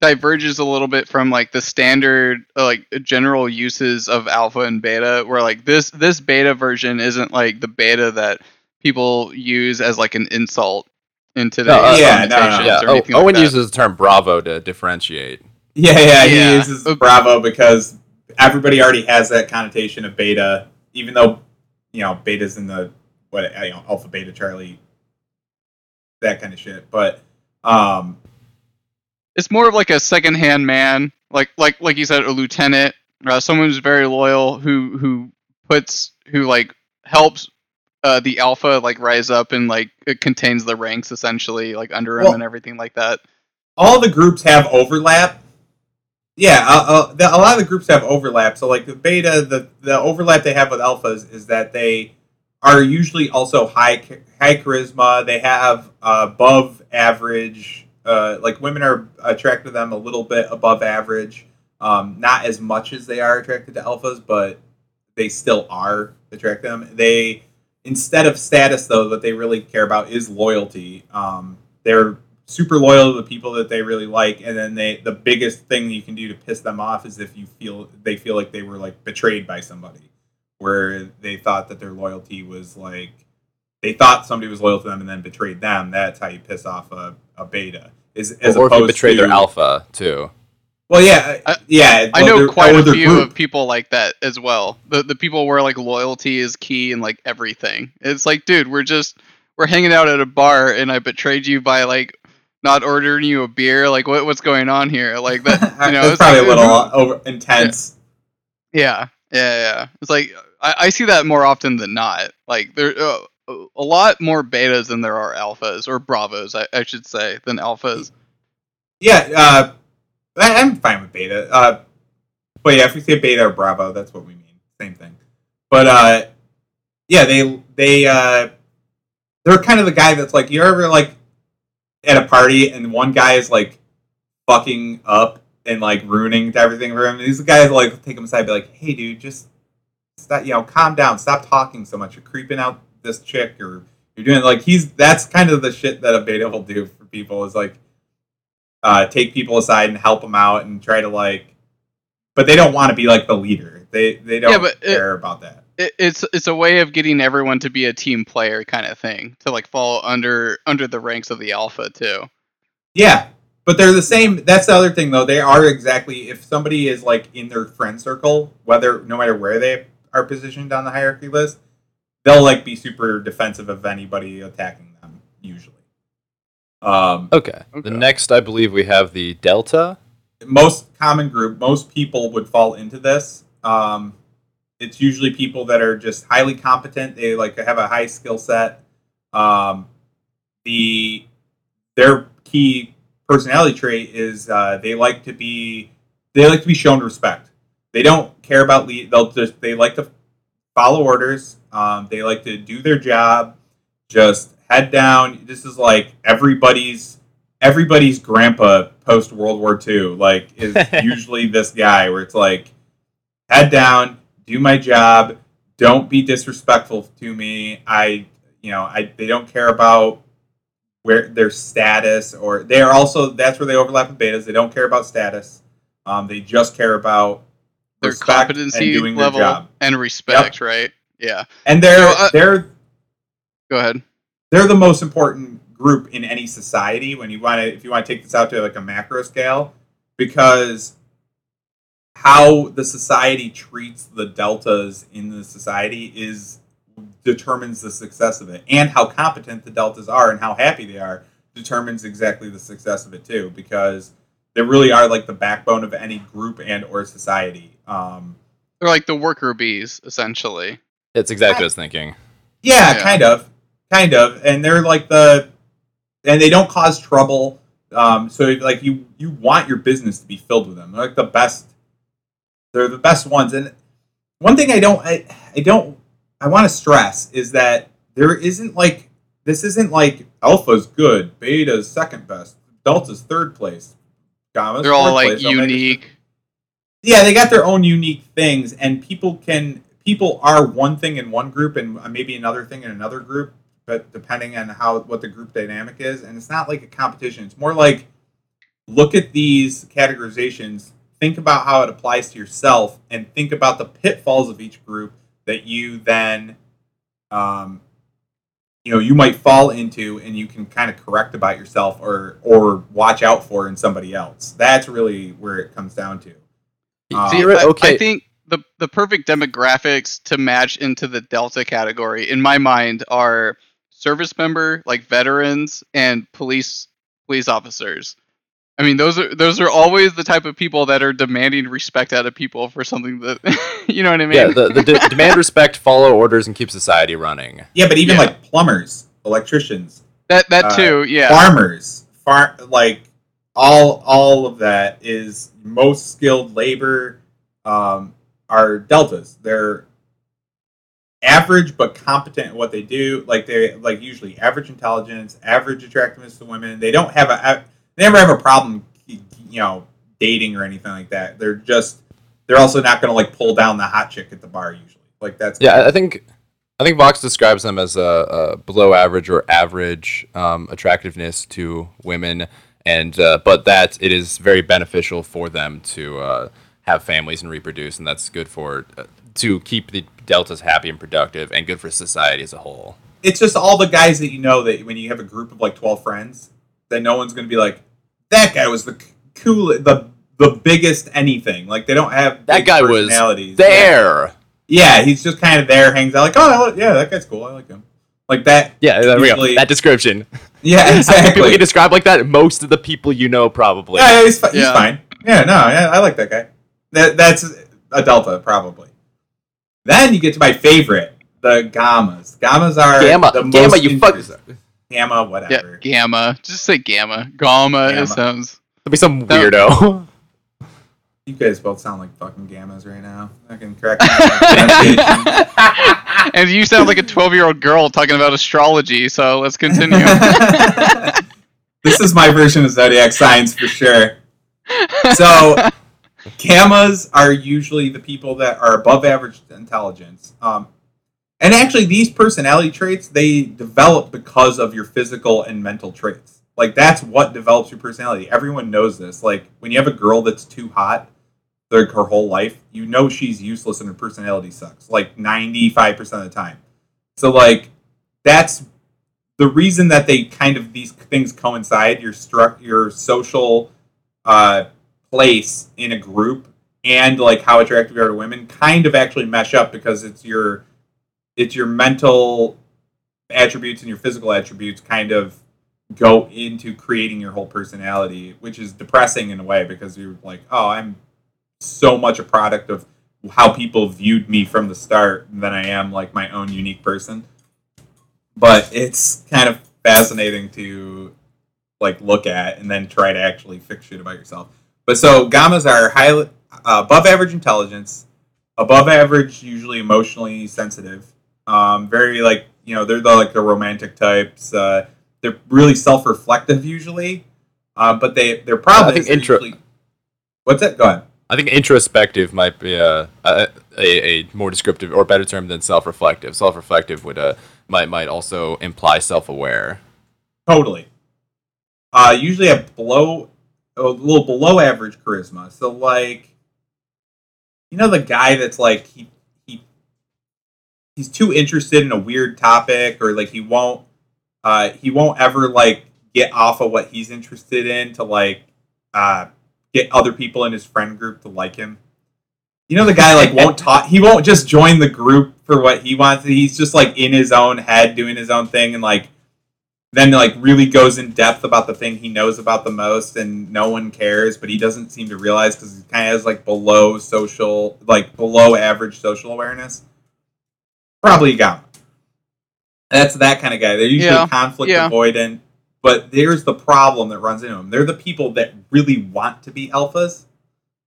diverges a little bit from like the standard uh, like general uses of alpha and beta where like this this beta version isn't like the beta that people use as like an insult in today's uh, yeah, no, no, yeah, or oh, Owen like uses the term bravo to differentiate. Yeah, yeah, he Yeah. uses Okay. Bravo because everybody already has that connotation of beta, even though you know beta's in the what you know alpha, beta, Charlie, that kind of shit. But um, it's more of like a second-hand man, like like like you said, a lieutenant, uh, someone who's very loyal, who who puts who like helps uh, the alpha like rise up and like it contains the ranks essentially, like under him Well- and everything like that. all the groups have overlap. Yeah, uh, uh, the, a lot of the groups have overlap. So, like the beta, the the overlap they have with alphas is that they are usually also high high charisma. They have uh, above average. Uh, like women are attracted to them a little bit above average. Um, not as much as they are attracted to alphas, but they still are attracted to them. They instead of status though, that they really care about is loyalty. Um, they're super loyal to the people that they really like and then they the biggest thing you can do to piss them off is if you feel they feel like they were like betrayed by somebody where they thought that their loyalty was like they thought somebody was loyal to them and then betrayed them that's how you piss off a, a beta is as or if you betray to, their alpha too. Well yeah I- yeah I know quite a few group. of people like that as well. The the people where like loyalty is key in like everything. It's like, dude, we're just we're hanging out at a bar and I betrayed you by like not ordering you a beer. Like what what's going on here? Like that you know, it's probably like, a little over intense Yeah, yeah, yeah. It's like I, I see that more often than not. Like there uh, a lot more betas than there are alphas or bravos, I, I should say, than alphas. Yeah, uh, I, I'm fine with beta. Uh, but yeah, if we say beta or bravo, that's what we mean. Same thing. But uh, yeah, they they uh, they're kind of the guy that's like you're ever like at a party and one guy is like fucking up and like ruining everything for him. And these guys like take him aside, be like, "Hey, dude, just stop. You know, calm down. Stop talking so much. You're creeping out this chick, or you're doing like he's that's kind of the shit that a beta will do for people is like uh, take people aside and help them out and try to like, but they don't want to be like the leader. They they don't Yeah, but it- care about that. It, it's it's a way of getting everyone to be a team player kind of thing to like fall under under the ranks of the alpha too. Yeah, but they're the same. That's the other thing, though. They are exactly if somebody is like in their friend circle, whether no matter where they are positioned on the hierarchy list, they'll like be super defensive of anybody attacking them. Usually, um, Okay. Okay. The next, I believe, we have the delta. most common group, most people would fall into this. Um, it's usually people that are just highly competent. They like have a high skill set. Um, the their key personality trait is uh, they like to be they like to be shown respect. They don't care about lead. They'll just they like to follow orders. Um, they like to do their job. Just head down. This is like everybody's everybody's grandpa post World War II. Like is usually this guy where it's like head down, do my job, don't be disrespectful to me. I you know I they don't care about where their status or they are also that's where they overlap with betas. They don't care about status. Um, they just care about Their respect competency and doing level their job. and respect, right? Yeah. And they're So, uh, they're Go ahead. They're the most important group in any society when you want to if you want to take this out to like a macro scale because how the society treats the deltas in the society is determines the success of it and how competent the deltas are and how happy they are determines exactly the success of it too because they really are like the backbone of any group and or society um, They're like the worker bees, essentially. It's exactly what I was thinking. yeah, Yeah. kind of kind of. And they're like the and they don't cause trouble. Um, so like you you want your business to be filled with them. They're like the best. They're the best ones. And one thing i don't i, I don't i want to stress is that there isn't like this isn't like alpha's good beta's second best delta's third place gamma's They're all like place, unique. yeah they got their own unique things and people can people are one thing in one group and maybe another thing in another group but depending on how what the group dynamic is and it's not like a competition. It's more like look at these categorizations think about how it applies to yourself and think about the pitfalls of each group that you then um, you know you might fall into and you can kind of correct about yourself or or watch out for in somebody else. That's really where it comes down to. Um, See, I, okay. I think the the perfect demographics to match into the Delta category, in my mind, are service member, like veterans, and police police officers. I mean, those are those are always the type of people that are demanding respect out of people for something that you know what I mean. Yeah, the, the de- demand respect, follow orders, and keep society running. yeah but even Yeah. like plumbers electricians that that uh, too. Yeah. farmers far like all all of that is most skilled labor um, are deltas they're average but competent at what they do. Like they like usually average intelligence average attractiveness to women. They don't have a they never have a problem you know dating or anything like that. They're just they're also not going to like pull down the hot chick at the bar usually. Like that's Yeah, I- I think I think Vox describes them as a, a below average or average um, attractiveness to women, and uh, but that it is very beneficial for them to uh, have families and reproduce, and that's good for uh, to keep the deltas happy and productive, and good for society as a whole. it's just all the guys that you know that when you have a group of like 12 friends that no one's going to be like that guy was the coolest the the biggest anything like they don't have That big guy was personalities. There, yeah. yeah he's just kind of there hangs out like oh yeah that guy's cool i like him like that yeah, there we go. That description. yeah exactly. People exactly get described like that. Most of the people you know probably. yeah, yeah, he's, fi- he's fine yeah no yeah, i like that guy that, that's a delta probably then you get to my favorite the gammas gammas are Gamma, the gamma, you fuck. interest- There'll gamma Yeah, whatever gamma. Just say gamma. Gamma. Gamma. It sounds. be some No. weirdo. You guys both sound like fucking gammas right now. I can correct my and you sound like a 12 year old girl talking about astrology. So let's continue. this is my version of zodiac signs for sure. So, gammas are usually the people that are above average intelligence. Um, and actually, these personality traits they develop because of your physical and mental traits. Like that's what develops your personality. Everyone knows this. Like when you have a girl that's too hot, like her whole life, you know she's useless and her personality sucks. Like ninety five percent of the time. So like that's the reason that they kind of these things coincide. Your struck your social uh, place in a group and like how attractive you are to women kind of actually mesh up because it's your it's your mental attributes and your physical attributes kind of go into creating your whole personality, which is depressing in a way because you're like, oh, I'm so much a product of how people viewed me from the start than I am like my own unique person. But it's kind of fascinating to like look at and then try to actually fix shit about yourself. But so gammas are high, uh, above average intelligence, above average usually emotionally sensitive, um, very like you know they're the like the romantic types. Uh, they're really self reflective usually, uh, but they their problem I think they're intro- usually- What's that? Go ahead. I think introspective might be a, a, a, a more descriptive or better term than self-reflective. Self-reflective would uh, might might also imply self-aware. Totally. Uh, usually a below, a little below average charisma. So like, you know, the guy that's like he he he's too interested in a weird topic, or like he won't uh, he won't ever like get off of what he's interested in to like uh, get other people in his friend group to like him. You know the guy like won't talk. He won't just join the group for what he wants. He's just like in his own head doing his own thing and like then like really goes in depth about the thing he knows about the most and no one cares but he doesn't seem to realize because he kind of has like below social like below average social awareness. Probably gamma that's that kind of guy. They're usually Yeah, conflict yeah. avoidant but there's the problem that runs into them they're the people that really want to be alphas.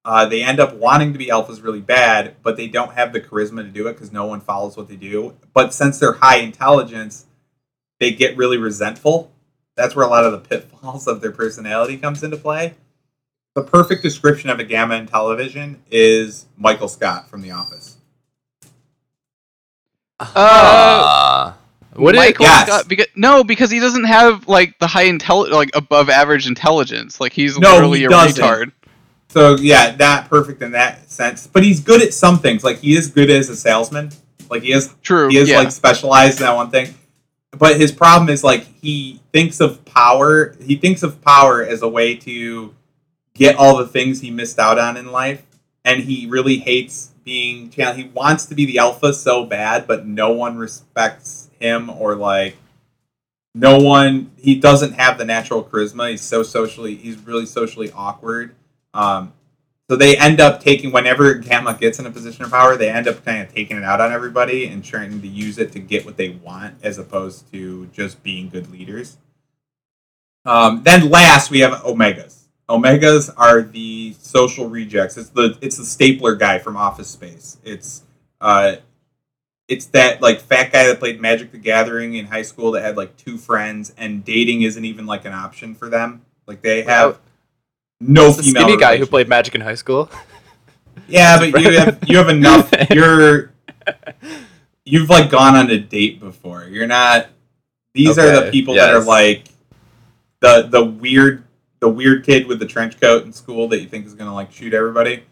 Uh, they end up wanting to be alphas really bad but they don't have the charisma to do it because no one follows what they do. But since they're high intelligence they get really resentful. That's where a lot of the pitfalls of their personality comes into play. The perfect description of a gamma in television is Michael Scott from The Office. Uh, Uh, what is Michael Yes. Scott, because, no, because he doesn't have like the high intel, like above average intelligence. Like he's No, literally he a doesn't. retard. So yeah, not perfect in that sense, but he's good at some things. Like he is good as a salesman. Like he is True. he is yeah. like specialized in that one thing. But his problem is like he thinks of power. He thinks of power as a way to get all the things he missed out on in life, and he really hates being. channel- He wants to be the alpha so bad, but no one respects him or like no one. He doesn't have the natural charisma. He's so socially. He's really socially awkward. Um, so they end up taking whenever Gamma gets in a position of power, they end up kind of taking it out on everybody and trying to use it to get what they want, as opposed to just being good leaders. Um, then last we have Omegas. Omegas are the social rejects. It's the it's the stapler guy from Office Space. It's uh, it's that like fat guy that played Magic the Gathering in high school that had like two friends, and dating isn't even like an option for them. Like they have no the female. skinny guy who played Magic in high school? Yeah, but you have you have enough. You're you've like gone on a date before. You're not. These are the Okay, people that are like the the weird the weird kid with the trench coat in school that you think is gonna like shoot everybody.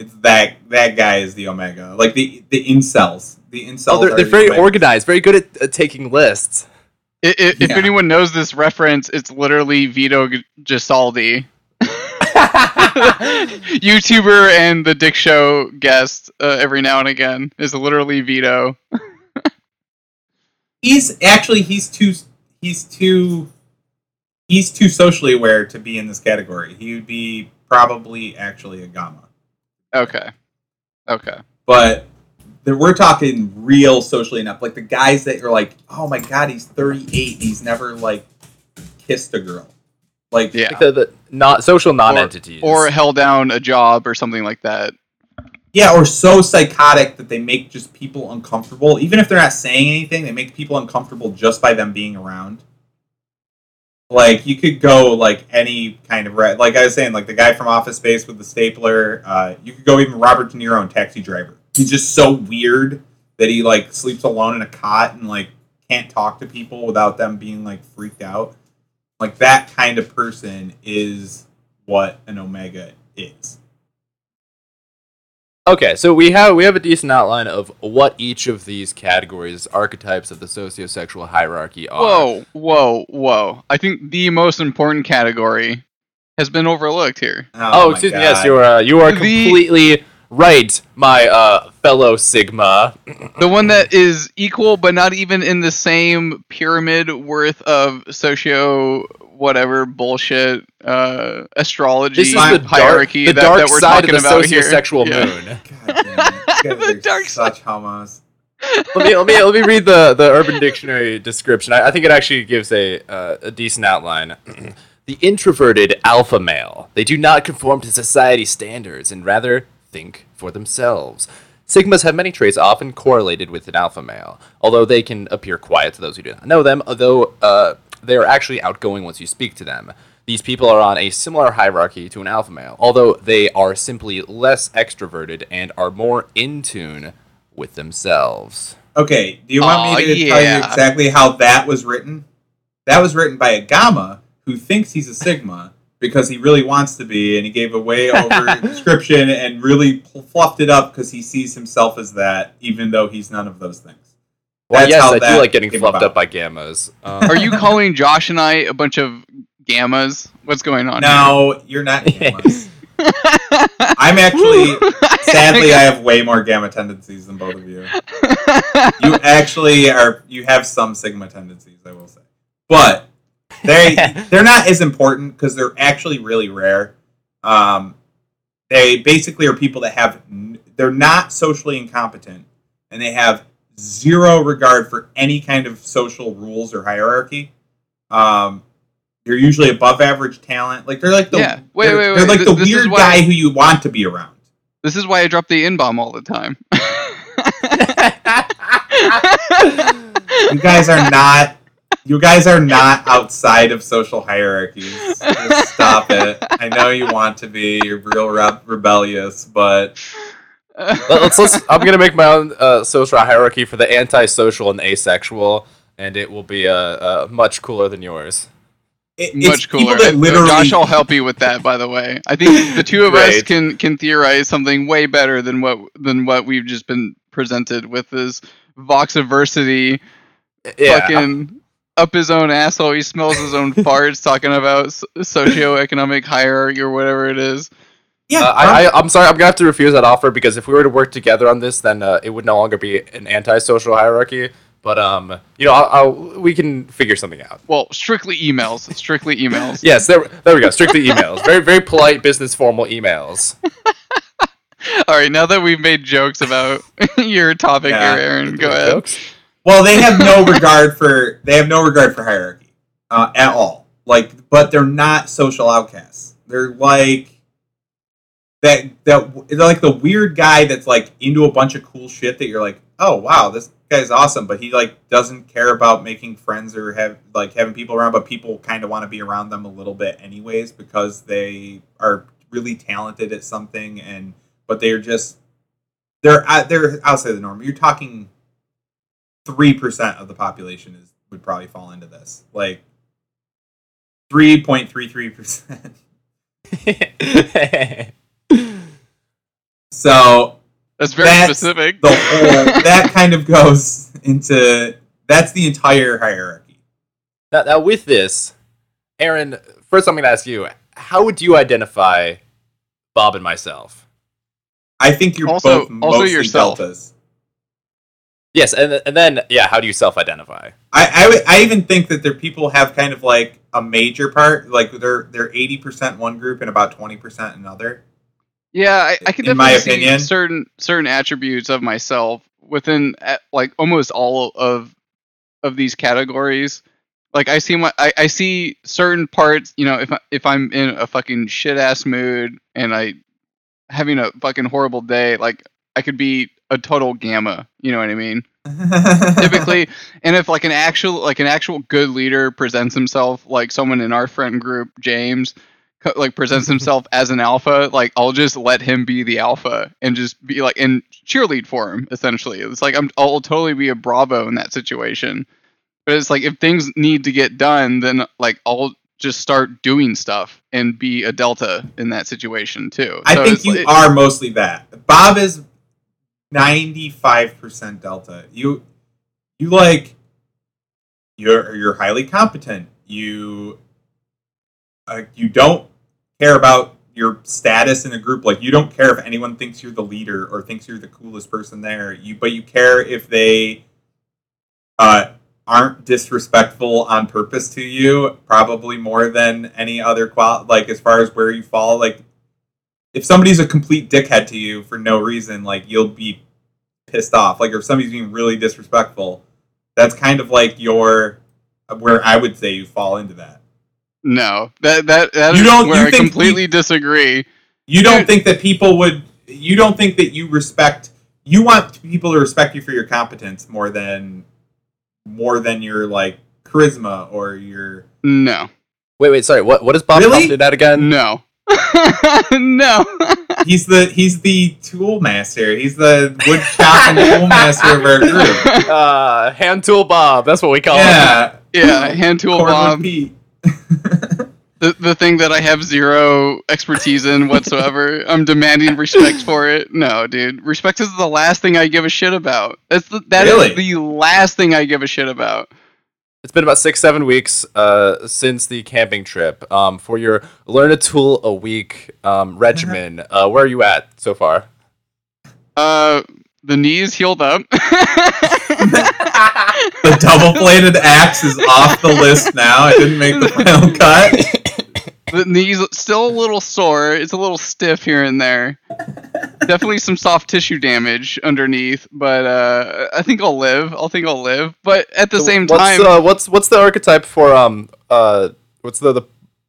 It's that that guy is the omega, like the the incels. The incels. Oh, they're, are they're the very Omegas. organized, very good at uh, taking lists. I- i- if anyone knows this reference, it's literally Vito G- Gesualdi, YouTuber and the Dick Show guest uh, every now and again. Is literally Vito. He's actually he's too he's too he's too socially aware to be in this category. He would be probably actually a gamma. Okay. Okay. but we're talking real socially enough. Like the guys that you're like, oh my god, he's 38. He's never like kissed a girl. Like, Yeah. Like the, the not social non-entities. Or held down a job or something like that. yeah, or so psychotic that they make just people uncomfortable. Even if they're not saying anything, they make people uncomfortable just by them being around. Like you could go like any kind of re- like I was saying, like the guy from Office Space with the stapler. Uh, you could go even Robert De Niro in Taxi Driver. He's just so weird that he like sleeps alone in a cot and like can't talk to people without them being like freaked out. Like that kind of person is what an Omega is. Okay, so we have we have a decent outline of what each of these categories, archetypes of the sociosexual hierarchy are. Whoa, whoa, whoa. I think the most important category has been overlooked here. Oh, my excuse me. Yes, you are. Uh, you are The- completely right, my uh, fellow Sigma. The one that is equal but not even in the same pyramid worth of socio whatever bullshit uh, astrology This is the dark, hierarchy the that, dark that we're side talking of the about here. sociosexual Yeah. moon. God damn it. The dark such homos. let me let me let me read the the Urban Dictionary description. I, I think it actually gives a uh, a decent outline. the introverted alpha male. They do not conform to society standards and rather think for themselves. Sigmas have many traits often correlated with an alpha male, although they can appear quiet to those who do not know them. Although uh, they are actually outgoing once you speak to them. These people are on a similar hierarchy to an alpha male, although they are simply less extroverted and are more in tune with themselves. Okay, do you want Aw, me to tell you exactly how that was written? That was written by a Gamma who thinks he's a Sigma because he really wants to be, and he gave a way over description and really fluffed it up because he sees himself as that, even though he's none of those things. Well, That's yes, how I that do like getting fluffed about. up by gammas. Um, Are you calling Josh and I a bunch of gammas? What's going on? here? No, you're not Gammas. I'm actually, sadly, I have way more gamma tendencies than both of you. You actually are. You have some sigma tendencies, I will say, but they they're not as important because they're actually really rare. Um, they basically are people that have n- they're not socially incompetent and they have zero regard for any kind of social rules or hierarchy. Um, they're usually above average talent. Like they're like the Yeah. Wait, they're, wait, they're like Th- the this weird why- guy who you want to be around. This is why I drop the in bomb all the time. You guys are not. You guys are not outside of social hierarchies. Just stop it. I know you want to be. You're real re- rebellious, but Let- let's, let's I'm gonna make my own uh, social hierarchy for the antisocial and asexual, and it will be uh, uh, much cooler than yours. it, Much people cooler. that literally. Josh, I'll help you with that. By the way, I think the two of us can can theorize something way better than what than what we've just been presented with this Voxiversity Yeah, fucking up his own asshole. He smells his own farts talking about s- socioeconomic hierarchy or whatever it is. yeah, Uh, I, I, I'm sorry, I'm gonna have to refuse that offer because if we were to work together on this, then uh, it would no longer be an anti-social hierarchy. But um, you know, I'll, I'll, we can figure something out. Well, strictly emails. Strictly emails. Yes, there, there we go. Strictly emails. Very, very polite, business formal emails. All right. Now that we've made jokes about your topic Yeah. here, Aaron, go ahead. Jokes? Well, they have no regard for they have no regard for hierarchy uh, at all. Like, but they're not social outcasts. They're like that. That they're like the weird guy that's like into a bunch of cool shit that you're like, oh wow, this guy's awesome. But he like doesn't care about making friends or have like having people around. But people kind of want to be around them a little bit anyways because they are really talented at something and but they're just they're uh, they're outside the norm. You're talking three percent of the population is would probably fall into this. Like three point three three percent. So That's very That's specific. the whole that kind of goes into that's the entire hierarchy. now, now, with this, Aaron, first I'm gonna ask you: How would you identify Bob and myself? I think you're Also- both also mostly yourself. deltas. Yes, and and then yeah, how do you self-identify? I, I, I even think that there people have kind of like a major part, like they're they're eighty percent one group and about twenty percent another. Yeah, I, I can in my definitely see opinion. certain certain attributes of myself within like almost all of of these categories. Like I see my I, I see certain parts, you know, if I, if I'm in a fucking shit ass mood and I having a fucking horrible day, like I could be a total gamma, you know what I mean? Typically, and if like an actual like an actual good leader presents himself like someone in our friend group, James, like presents himself as an alpha, like I'll just let him be the alpha and just be like and cheerlead for him. Essentially, it's like I'm I'll totally be a bravo in that situation. But it's like if things need to get done, then like I'll just start doing stuff and be a delta in that situation too. I So think you like- are mostly that. Bob is ninety five percent delta. You you like you're you're highly competent. You uh, you don't care about your status in a group. Like you don't care if anyone thinks you're the leader or thinks you're the coolest person there. You but you care if they uh aren't disrespectful on purpose to you probably more than any other qual like as far as where you fall like if somebody's a complete dickhead to you for no reason, like you'll be pissed off. Like if somebody's being really disrespectful, that's kind of like your where I would say you fall into that. no that that that You is don't- where you I think completely disagree. You don't Dude. think that people would you don't think that you respect you want people to respect you for your competence more than more than your like charisma or your No. Wait, wait, sorry. What what is Bob Really? prompted at again? No. no. he's the he's the tool master. He's the wood chopping tool master of our group. Uh, hand tool Bob. That's what we call him. Yeah. yeah, hand tool Cordless Bob. Pete. The, the thing that I have zero expertise in whatsoever. I'm demanding respect for it. No, dude. Respect is the last thing I give a shit about. That's the, that is Really? the last thing I give a shit about. It's been about six, seven weeks uh, since the camping trip. Um, for your learn a tool a week um, regimen, uh, where are you at so far? Uh, the knees healed up. The double bladed axe is off the list now. It didn't make the final cut. the knees still a little sore. It's a little stiff here and there. Definitely some soft tissue damage underneath, but uh, I think I'll live. I think I'll live. But at the So same what's, time, uh, what's what's the archetype for um uh what's the the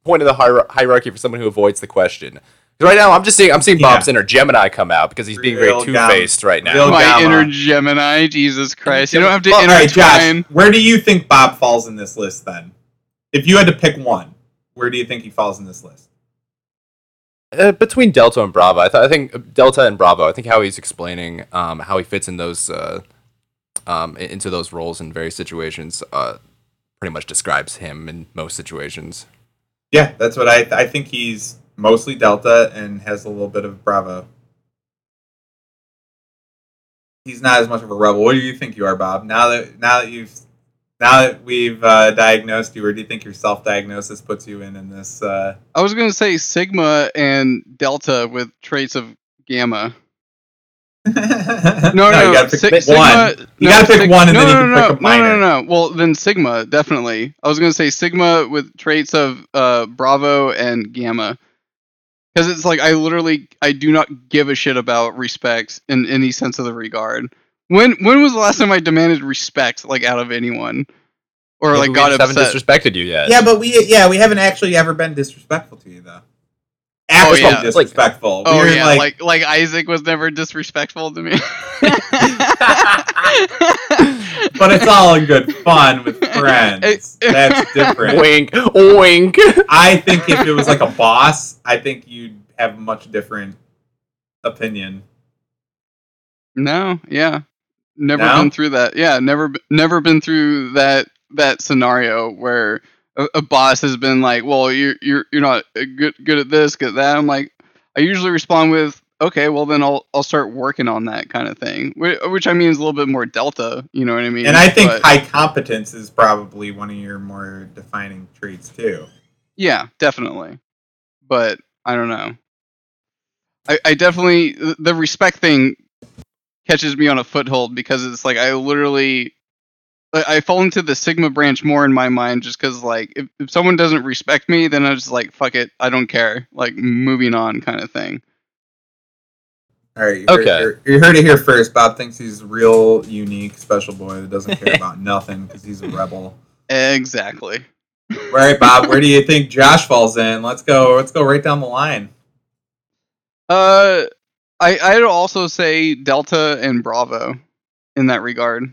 point of the hier- hierarchy for someone who avoids the question? Right now, I'm just seeing I'm seeing Yeah. Bob's inner Gemini come out because he's being Real very two faced right now. real my Gamma. inner Gemini, Jesus Christ! You don't have to Well, all right, intertwine. Josh, where do you think Bob falls in this list then? If you had to pick one, where do you think he falls in this list? Uh, between Delta and Bravo, I, th- I think Delta and Bravo. I think how he's explaining um, how he fits in those uh, um, into those roles in various situations uh, pretty much describes him in most situations. Yeah, that's what I I think he's mostly Delta and has a little bit of Bravo. He's not as much of a rebel. What do you think you are, Bob? Now that now that you've now that we've uh, diagnosed you, where do you think your self diagnosis puts you in in this? Uh... I was gonna say Sigma and Delta with traits of Gamma. no, No, no, you gotta pick Si- one. Sigma, You no, gotta pick Sig- one, and no, then you no, can no, pick a no, minor. No, no, no. Well, then Sigma definitely. I was gonna say Sigma with traits of uh, Bravo and Gamma, because it's like I literally I do not give a shit about respect in any sense of the regard. When when was the last time I demanded respect like out of anyone, or Maybe like we got upset? haven't disrespected you yet. Yeah, but we yeah we haven't actually ever been disrespectful to you though. Oh, yeah. disrespectful. Oh we yeah, like, like, like Isaac was never disrespectful to me. but it's all in good fun with friends. It- That's different. wink, wink. I think if it was like a boss, I think you'd have a much different opinion. No, yeah, never No? been through that. Yeah, never, never been through that that scenario where a, a boss has been like, "Well, you're you're you're not good good at this, good at that." I'm like, I usually respond with, "Okay, well then I'll I'll start working on that kind of thing," which, which I mean is a little bit more delta. You know what I mean? And I think But- high competence is probably one of your more defining traits too. Yeah, definitely. But I don't know. I, I definitely the respect thing catches me on a foothold because it's like I literally I I fall into the Sigma branch more in my mind just because like if, if someone doesn't respect me then I'm just like fuck it I don't care like moving on kind of thing. All right, you heard, Okay. you- you heard it here first. Bob thinks he's a real unique special boy that doesn't care about nothing because he's a rebel. Exactly. All right, Bob, where do you think Josh falls in? Let's go. Let's go right down the line. Uh, I I'd also say Delta and Bravo in that regard.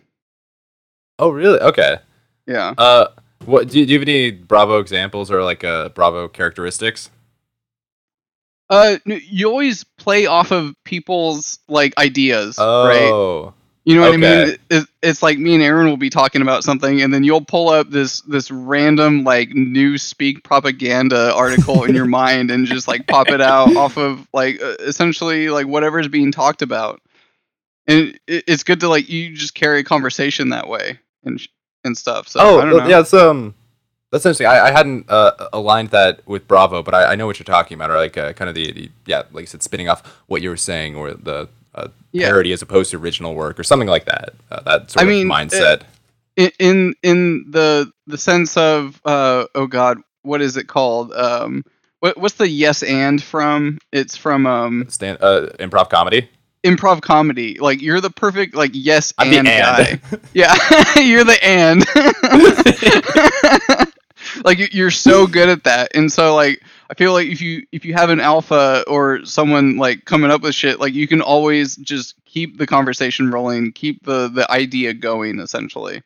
oh, really? Okay. Yeah. Uh, what do you, do you have any Bravo examples or like uh Bravo characteristics? Uh, you always play off of people's like ideas, right? You know what I mean? It, it's like me and Aaron will be talking about something, and then you'll pull up this this random like newspeak propaganda article in your mind and just like pop it out off of like uh, essentially like whatever's being talked about. And it, it's good to like you just carry a conversation that way and and stuff. So oh, I don't know. yeah. It's um, that's interesting. I, I hadn't uh, aligned that with Bravo, but I, I know what you're talking about. Or like uh, kind of the, the yeah, like you said, spinning off what you were saying, or the uh, Yeah. parody as opposed to original work, or something like that. Uh, that sort I of mean, mindset. in in in the the sense of uh oh god what is it called um what what's the yes and from it's from um Stand uh, improv comedy. improv comedy like you're the perfect like yes I'm the and and. guy yeah you're the and like you're so good at that and so like i feel like if you if you have an alpha or someone like coming up with shit like you can always just keep the conversation rolling keep the the idea going essentially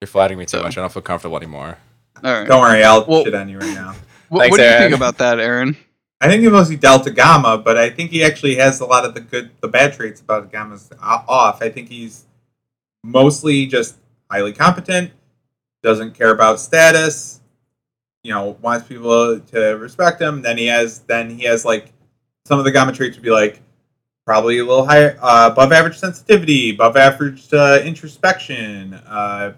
You're flattering me too So- much. I don't feel comfortable anymore. all right Don't worry, I'll Well- shit on you right now. What, Thanks, what do you Aaron. think about that, Aaron? I think he mostly Delta Gamma, but I think he actually has a lot of the good, the bad traits about Gamma's off. I think he's mostly just highly competent, doesn't care about status, you know, wants people to respect him. Then he has, then he has like some of the Gamma traits would be like probably a little higher, uh, above average sensitivity, above average uh, introspection, uh,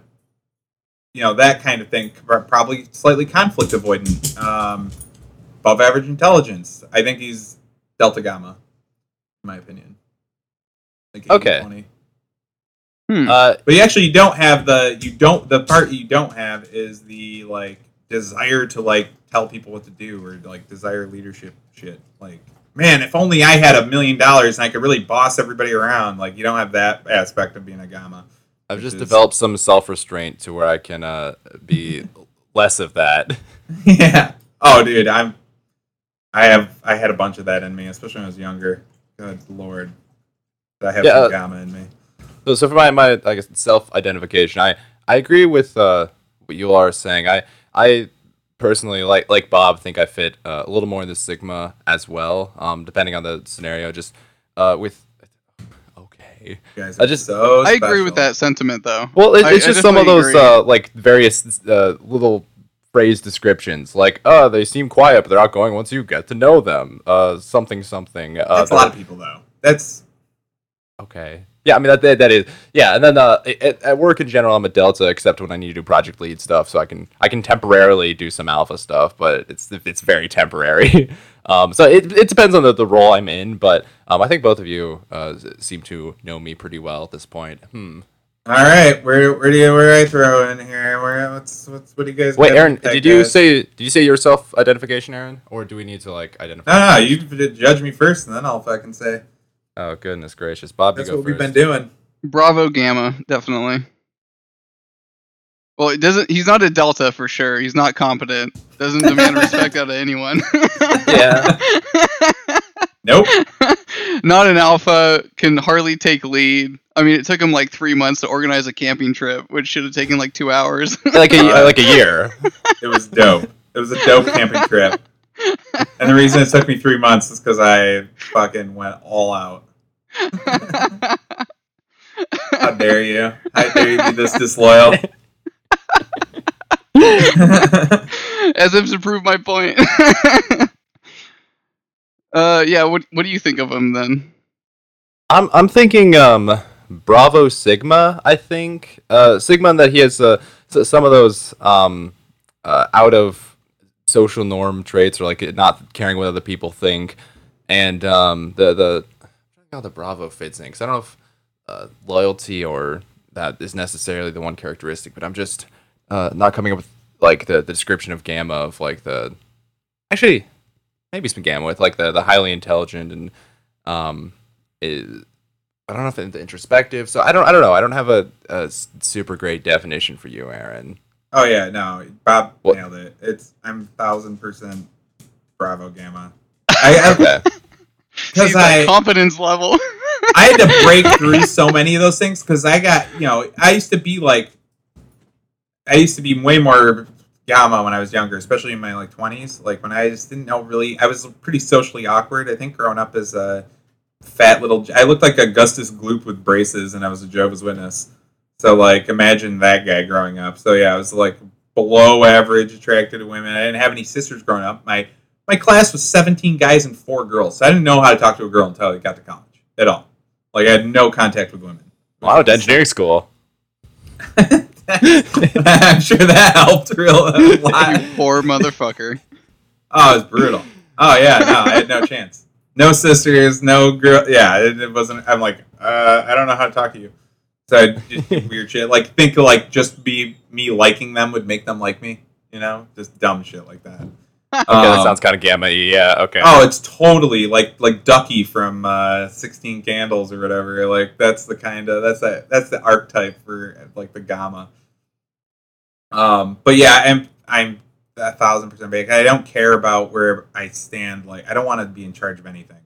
you know that kind of thing. Probably slightly conflict avoidant, um, above average intelligence. I think he's Delta Gamma, in my opinion. Like Okay. 80-20. Hmm. Uh, But you actually don't have the you don't the part you don't have is the like desire to like tell people what to do or like desire leadership shit. Like, man, if only I had a million dollars and I could really boss everybody around. Like, you don't have that aspect of being a gamma. I've just is- developed some self restraint to where I can uh, be less of that. yeah. Oh, dude, I'm. I have I had a bunch of that in me, especially when I was younger. Good lord, I have Yeah, some uh, gamma in me. So, so for my, my I guess self identification, I I agree with uh, what you are saying. I I personally like like Bob think I fit uh, a little more in the Sigma as well. Um, depending on the scenario, just uh with okay. You guys I just- so. I agree with that sentiment though. Well, it, it's I just some of those uh, like various uh, little phrase descriptions, like oh they seem quiet but they're outgoing once you get to know them. Uh, something something. Uh, That's a lot of people, though. That's Okay. Yeah, I mean that that, that is yeah, and then uh, at, at work in general, I'm a delta, except when I need to do project lead stuff, so I can I can temporarily do some alpha stuff, but it's it's very temporary. um, so it, it depends on the, the role I'm in, but um, I think both of you uh, seem to know me pretty well at this point. Hmm. all right. Where where do you where do I throw in here? Where what's what's what do you guys? Wait, Aaron, did you guys? say did you say your self identification, Aaron, or do we need to like identify? No, no, you judge me first, and then I'll fucking say Oh goodness gracious, Bob, that's you go what we've been doing. Bravo Gamma, definitely. Well, it doesn't. He's not a Delta for sure. He's not competent. Doesn't demand respect out of anyone. Yeah. Nope. not an alpha. Can hardly take lead. I mean, it took him like three months to organize a camping trip, which should have taken like two hours. like a like a year. It was dope. It was a dope camping trip. And the reason it took me three months is because I fucking went all out. How dare you? How dare you be this disloyal? As if to prove my point. uh, yeah. What What do you think of him then? I'm I'm thinking um Bravo Sigma. I think uh Sigma in that he has uh, some of those um uh, out of social norm traits or like not caring what other people think, and um the the I don't know how the Bravo fits in because I don't know if uh, loyalty or that is necessarily the one characteristic, but I'm just uh not coming up with like the, the description of Gamma of like the actually maybe some Gamma with like the the highly intelligent and um is I don't know if it's introspective. So I don't I don't know. I don't have a super great definition for you, Aaron. Oh yeah, no, Bob nailed it. It's I'm thousand percent Bravo Gamma. I I- Okay. Because I confidence level. I had to break through so many of those things because I got you know I used to be like I used to be way more gamma when I was younger, especially in my like twenties. Like when I just didn't know really, I was pretty socially awkward. I think growing up as a fat little, I looked like Augustus Gloop with braces, and I was a Jehovah's Witness. So like imagine that guy growing up. So yeah, I was like below average attracted to women. I didn't have any sisters growing up. My my class was 17 guys and four girls. So I didn't know how to talk to a girl until I got to college at all. Like I had no contact with women. Well, I to engineering school. I'm sure that helped real a lot. you poor motherfucker. Oh, it was brutal. Oh yeah, no, I had no chance. No sisters, no girl. Yeah, it, it wasn't. I'm like, uh, I don't know how to talk to you. So I just do weird shit. Like think like just be me liking them would make them like me. You know, just dumb shit like that. Okay, that Um, sounds kind of gamma. Yeah. Okay. Oh, it's totally like like Ducky from uh, Sixteen Candles or whatever. Like that's the kind of that's that that's the archetype for like the gamma. Um, but yeah, I'm I'm a thousand percent big. I don't care about where I stand. Like I don't want to be in charge of anything,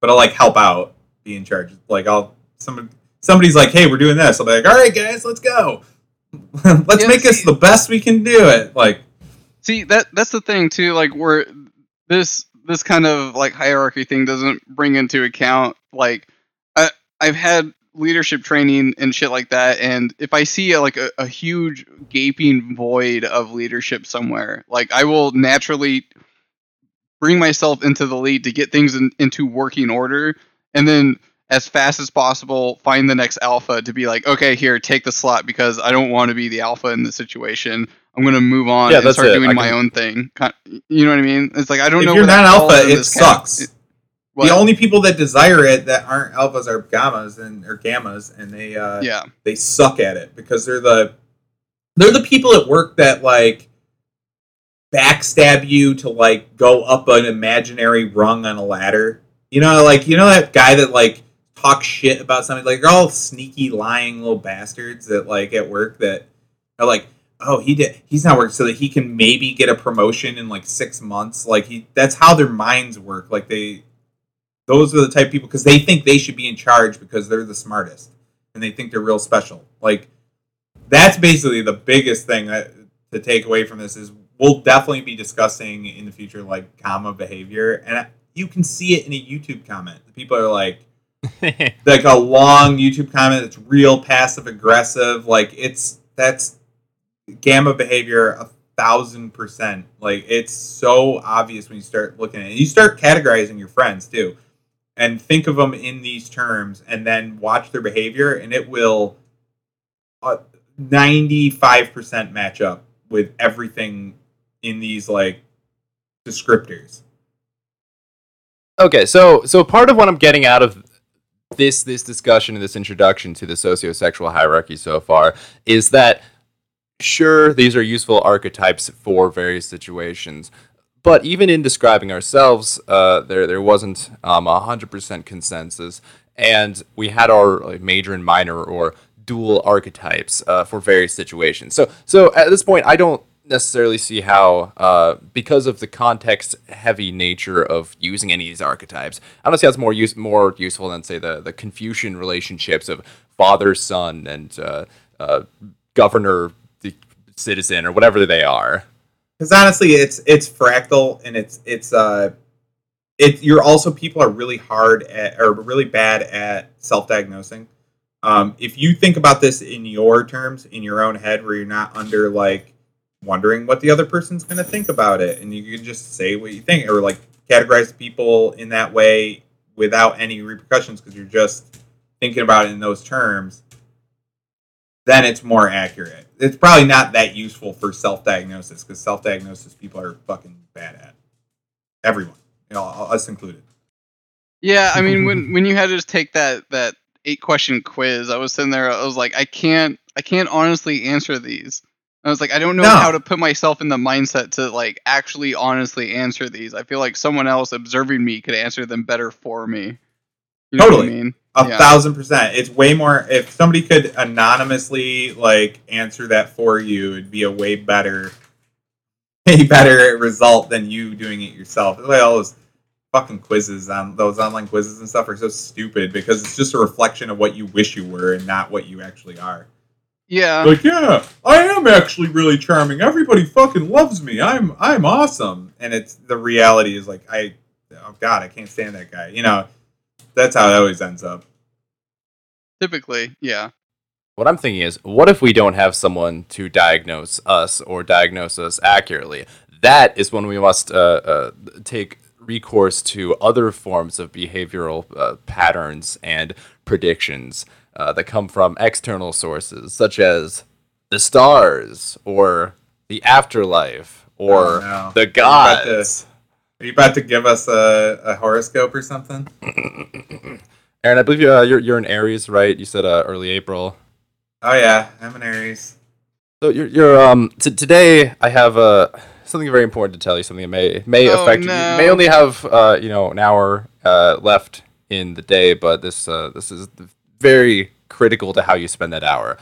but I'll like help out, be in charge. Like I'll somebody somebody's like, hey, we're doing this. I'll be like, all right, guys, let's go. let's Yeah, make this see- the best we can do it. Like See that that's the thing too. Like where this this kind of like hierarchy thing doesn't bring into account like I I've had leadership training and shit like that, and if I see like a, a huge gaping void of leadership somewhere, like I will naturally bring myself into the lead to get things in, into working order, and then as fast as possible, find the next alpha to be like, okay, here, take the slot because I don't want to be the alpha in the situation. I'm gonna move on Yeah, and start it. doing I my can- own thing. You know what I mean? It's like I don't know If know. you're where not alpha, it sucks. it- The only people that desire it that aren't alphas are gammas and or gammas, and they uh, yeah, they suck at it because they're the they're the people at work that like backstab you to like go up an imaginary rung on a ladder. You know, like you know that guy that like talks shit about something. Like they're all sneaky, lying little bastards that like at work that are like, oh, he did. He's not working so that he can maybe get a promotion in like six months. Like he, that's how their minds work. Like they, those are the type of people because they think they should be in charge because they're the smartest and they think they're real special. Like that's basically the biggest thing that to take away from this is we'll definitely be discussing in the future like gamma behavior and you can see it in a YouTube comment. The people are like like a long YouTube comment that's real passive aggressive. Like it's that's gamma behavior a thousand percent. Like it's so obvious when you start looking at it. You start categorizing your friends too, and think of them in these terms, and then watch their behavior, and it will uh, ninety five percent match up with everything in these like descriptors. Okay, so so part of what I'm getting out of this this discussion and this introduction to the sociosexual hierarchy so far is that sure these are useful archetypes for various situations, but even in describing ourselves, uh, there there wasn't um, a hundred percent consensus, and we had our like, major and minor or dual archetypes uh, for various situations. So so at this point, I don't necessarily see how, uh, because of the context heavy nature of using any of these archetypes, I don't see how it's more use more useful than say the the Confucian relationships of father son and uh, uh, governor citizen or whatever they are. because honestly it's it's fractal and it's it's uh it you're also people are really hard at or really bad at self-diagnosing um if you think about this in your terms in your own head where you're not under like wondering what the other person's going to think about it and you can just say what you think or like categorize people in that way without any repercussions because you're just thinking about it in those terms then it's more accurate. It's probably not that useful for self-diagnosis because self-diagnosis people are fucking bad at. Everyone, you know, us included. yeah. I mean, when when you had to just take that that eight question quiz, I was sitting there. I was like, I can't, I can't honestly answer these. I was like, I don't know No. how to put myself in the mindset to like actually honestly answer these. I feel like someone else observing me could answer them better for me. You know Totally. I mean? A Yeah. thousand percent. It's way more. If somebody could anonymously like answer that for you, it'd be a way better, way better result than you doing it yourself. Like all those fucking quizzes on those online quizzes and stuff are so stupid because it's just a reflection of what you wish you were and not what you actually are. Yeah. like yeah i am actually really charming everybody fucking loves me i'm i'm awesome and it's the reality is like i oh god i can't stand that guy you know that's how it always ends up Typically, yeah. What I'm thinking is, what if we don't have someone to diagnose us or diagnose us accurately? That is when we must uh, uh, take recourse to other forms of behavioral uh, patterns and predictions uh, that come from external sources, such as the stars or the afterlife or Oh, no. the Are you about to- gods. Are you about to give us a, a horoscope or something Aaron, I believe uh, you're you're in Aries, right? You said uh, early April. oh yeah i'm an aries So you're, you're um t- today I have uh something very important to tell you. Something that may may Oh, affect you. You may only have uh you know an hour uh left in the day, but this uh this is very critical to how you spend that hour.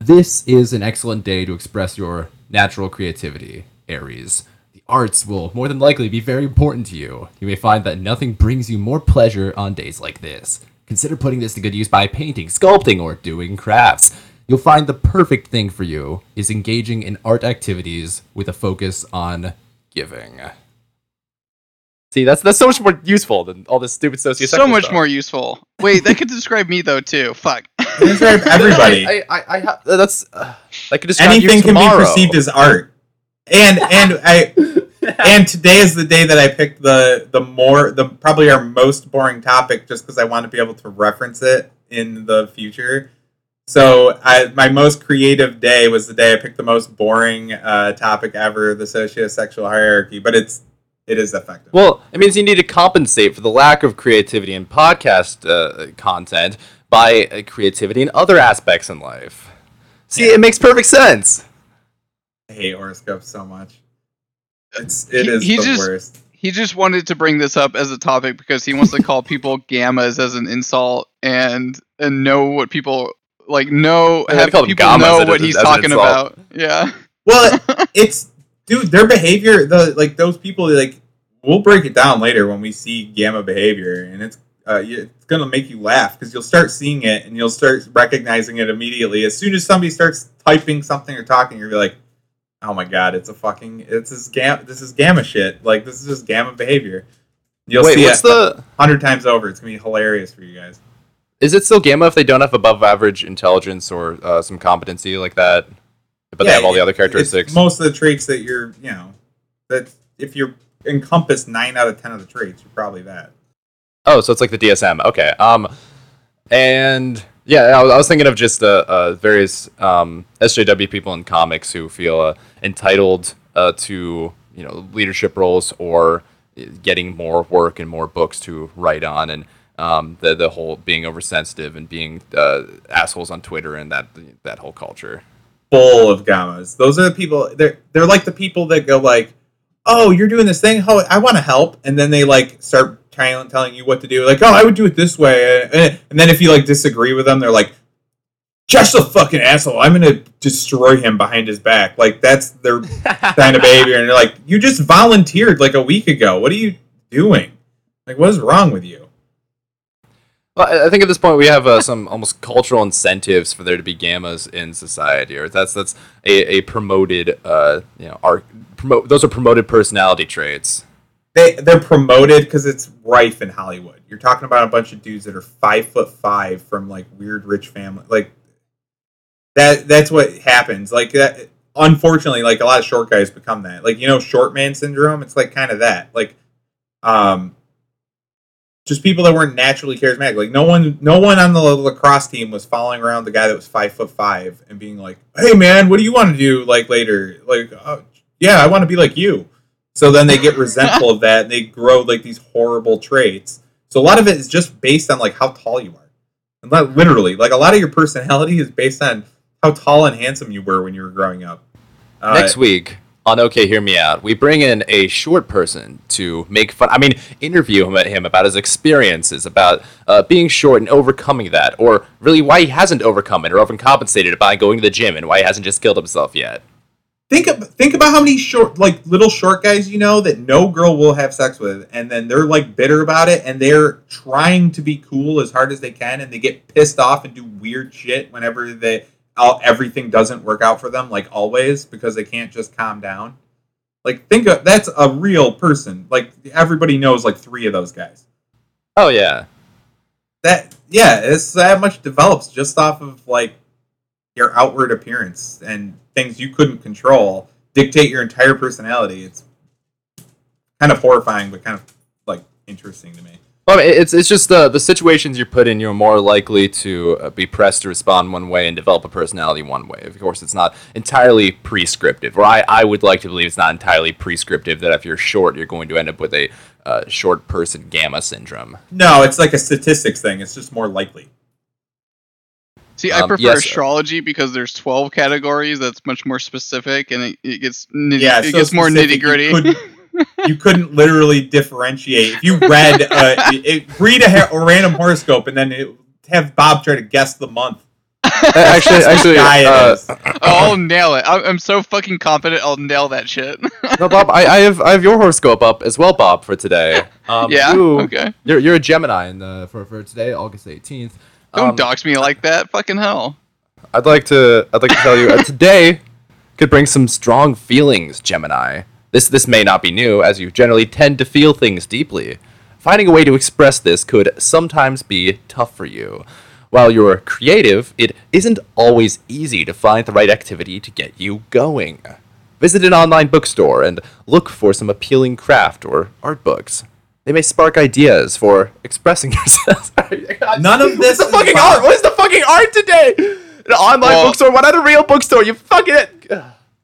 This is an excellent day to express your natural creativity, Aries. The arts will more than likely be very important to you. You may find that nothing brings you more pleasure on days like this. Consider putting this to good use by painting, sculpting, or doing crafts. You'll find the perfect thing for you is engaging in art activities with a focus on giving. See, that's that's so much more useful than all this stupid sociosexual So much stuff. more useful. Wait, that could describe me though too. Fuck. Describe everybody I I, I ha- that's uh, that could describe anything you can be perceived as art and and i and today is the day that I picked the the more the probably our most boring topic just because I want to be able to reference it in the future. So I my most creative day was the day I picked the most boring uh, topic ever, the sociosexual hierarchy. But it's it is effective. Well, it means you need to compensate for the lack of creativity in podcast uh, content by uh, creativity in other aspects in life. See, it makes perfect sense. I hate horoscopes so much. It's it He- is he the just- worst. He just wanted to bring this up as a topic because he wants to call people gammas as an insult and and know what people like know have call people gammas know what he's talking about. Yeah. Well, it's dude, their behavior, the like those people, like we'll break it down later when we see gamma behavior, and it's uh, it's gonna make you laugh because you'll start seeing it and you'll start recognizing it immediately as soon as somebody starts typing something or talking. You're like, oh my god, it's a fucking it's this gam this is gamma shit. Like this is just gamma behavior. You'll Wait, see what's it the? hundred times over. It's gonna be hilarious for you guys. Is it still gamma if they don't have above average intelligence or uh, some competency like that, but they have all the other characteristics? most of the traits that you're, you know, that if you encompass nine out of ten of the traits, you're probably that. Oh, so it's like the DSM. Okay. Um, and yeah, I was, I was thinking of just uh, uh various um SJW people in comics who feel uh, entitled uh, to you know leadership roles or getting more work and more books to write on, and um the the whole being oversensitive and being uh, assholes on Twitter and that that whole culture. full of gammas. Those are the people. They're they're like the people that go like, "Oh, you're doing this thing. Oh, I want to help," and then they like start telling telling you what to do. Like, "Oh, I would do it this way," and and then if you like disagree with them, they're like, "Just a fucking asshole. I'm gonna destroy him behind his back." Like that's their kind of behavior, and they're like, "You just volunteered like a week ago. What are you doing? Like, what is wrong with you?" Well, I- I think at this point we have uh, some almost cultural incentives for there to be gammas in society, or that's that's a, a promoted, uh, you know, art. Promote those are promoted personality traits. they they're promoted because it's rife in Hollywood. You're talking about a bunch of dudes that are five foot five from like weird rich family, like that. That's what happens. Like that. Unfortunately, like a lot of short guys become that. Like you know, short man syndrome. It's like kind of that. Like, um, just people that weren't naturally charismatic. Like no one, no one on the lacrosse team was following around the guy that was five foot five and being like, "Hey man, what do you want to do like later?" Like, oh, yeah, I want to be like you. So then they get resentful of that and they grow like these horrible traits. So a lot of it is just based on like how tall you are. And not literally, like a lot of your personality is based on how tall and handsome you were when you were growing up. Uh, Next week on OK, Hear Me Out, we bring in a short person to make fun. I mean, interview him, him about his experiences, about uh, being short and overcoming that, or really why he hasn't overcome it or overcompensated by going to the gym and why he hasn't just killed himself yet. think of, think about how many short like little short guys you know that no girl will have sex with and then they're like bitter about it and they're trying to be cool as hard as they can and they get pissed off and do weird shit whenever they all, everything doesn't work out for them like always because they can't just calm down. Like think of that's a real person. Like everybody knows like three of those guys. Oh yeah. that yeah it's that much develops just off of like your outward appearance and things you couldn't control dictate your entire personality. It's kind of horrifying but kind of like interesting to me Well, I mean, it's it's just the the situations you're put in, you're more likely to uh, be pressed to respond one way and develop a personality one way. Of course, it's not entirely prescriptive, or I, I would like to believe it's not entirely prescriptive that if you're short, you're going to end up with a uh, short person gamma syndrome. no it's like a statistics thing it's just more likely See, I Um, prefer yes, astrology because there's 12 categories. That's much more specific, and it, it gets nitty, yeah it so gets more nitty gritty. you couldn't, literally differentiate if you read uh, it, read a, ha- a random horoscope and then it, have bob try to guess the month actually, actually, uh, is. I'll nail it. I'm, I'm so fucking confident. I'll nail that shit. no, Bob, I, I have I have your horoscope up as well, Bob, for today. Um, yeah. you- Okay. You're you're a Gemini, and uh, for for today, August 18th. Don't Um, dox me like that. Fucking hell. I'd like to I'd like to tell you uh, today could bring some strong feelings, Gemini. This this may not be new, as you generally tend to feel things deeply. Finding a way to express this could sometimes be tough for you. While you're creative, it isn't always easy to find the right activity to get you going. Visit an online bookstore and look for some appealing craft or art books. They may spark ideas for expressing yourself. None of this What's the is fucking about- art? What is the fucking art today? An online Well- bookstore? Why not a real bookstore? You fucking.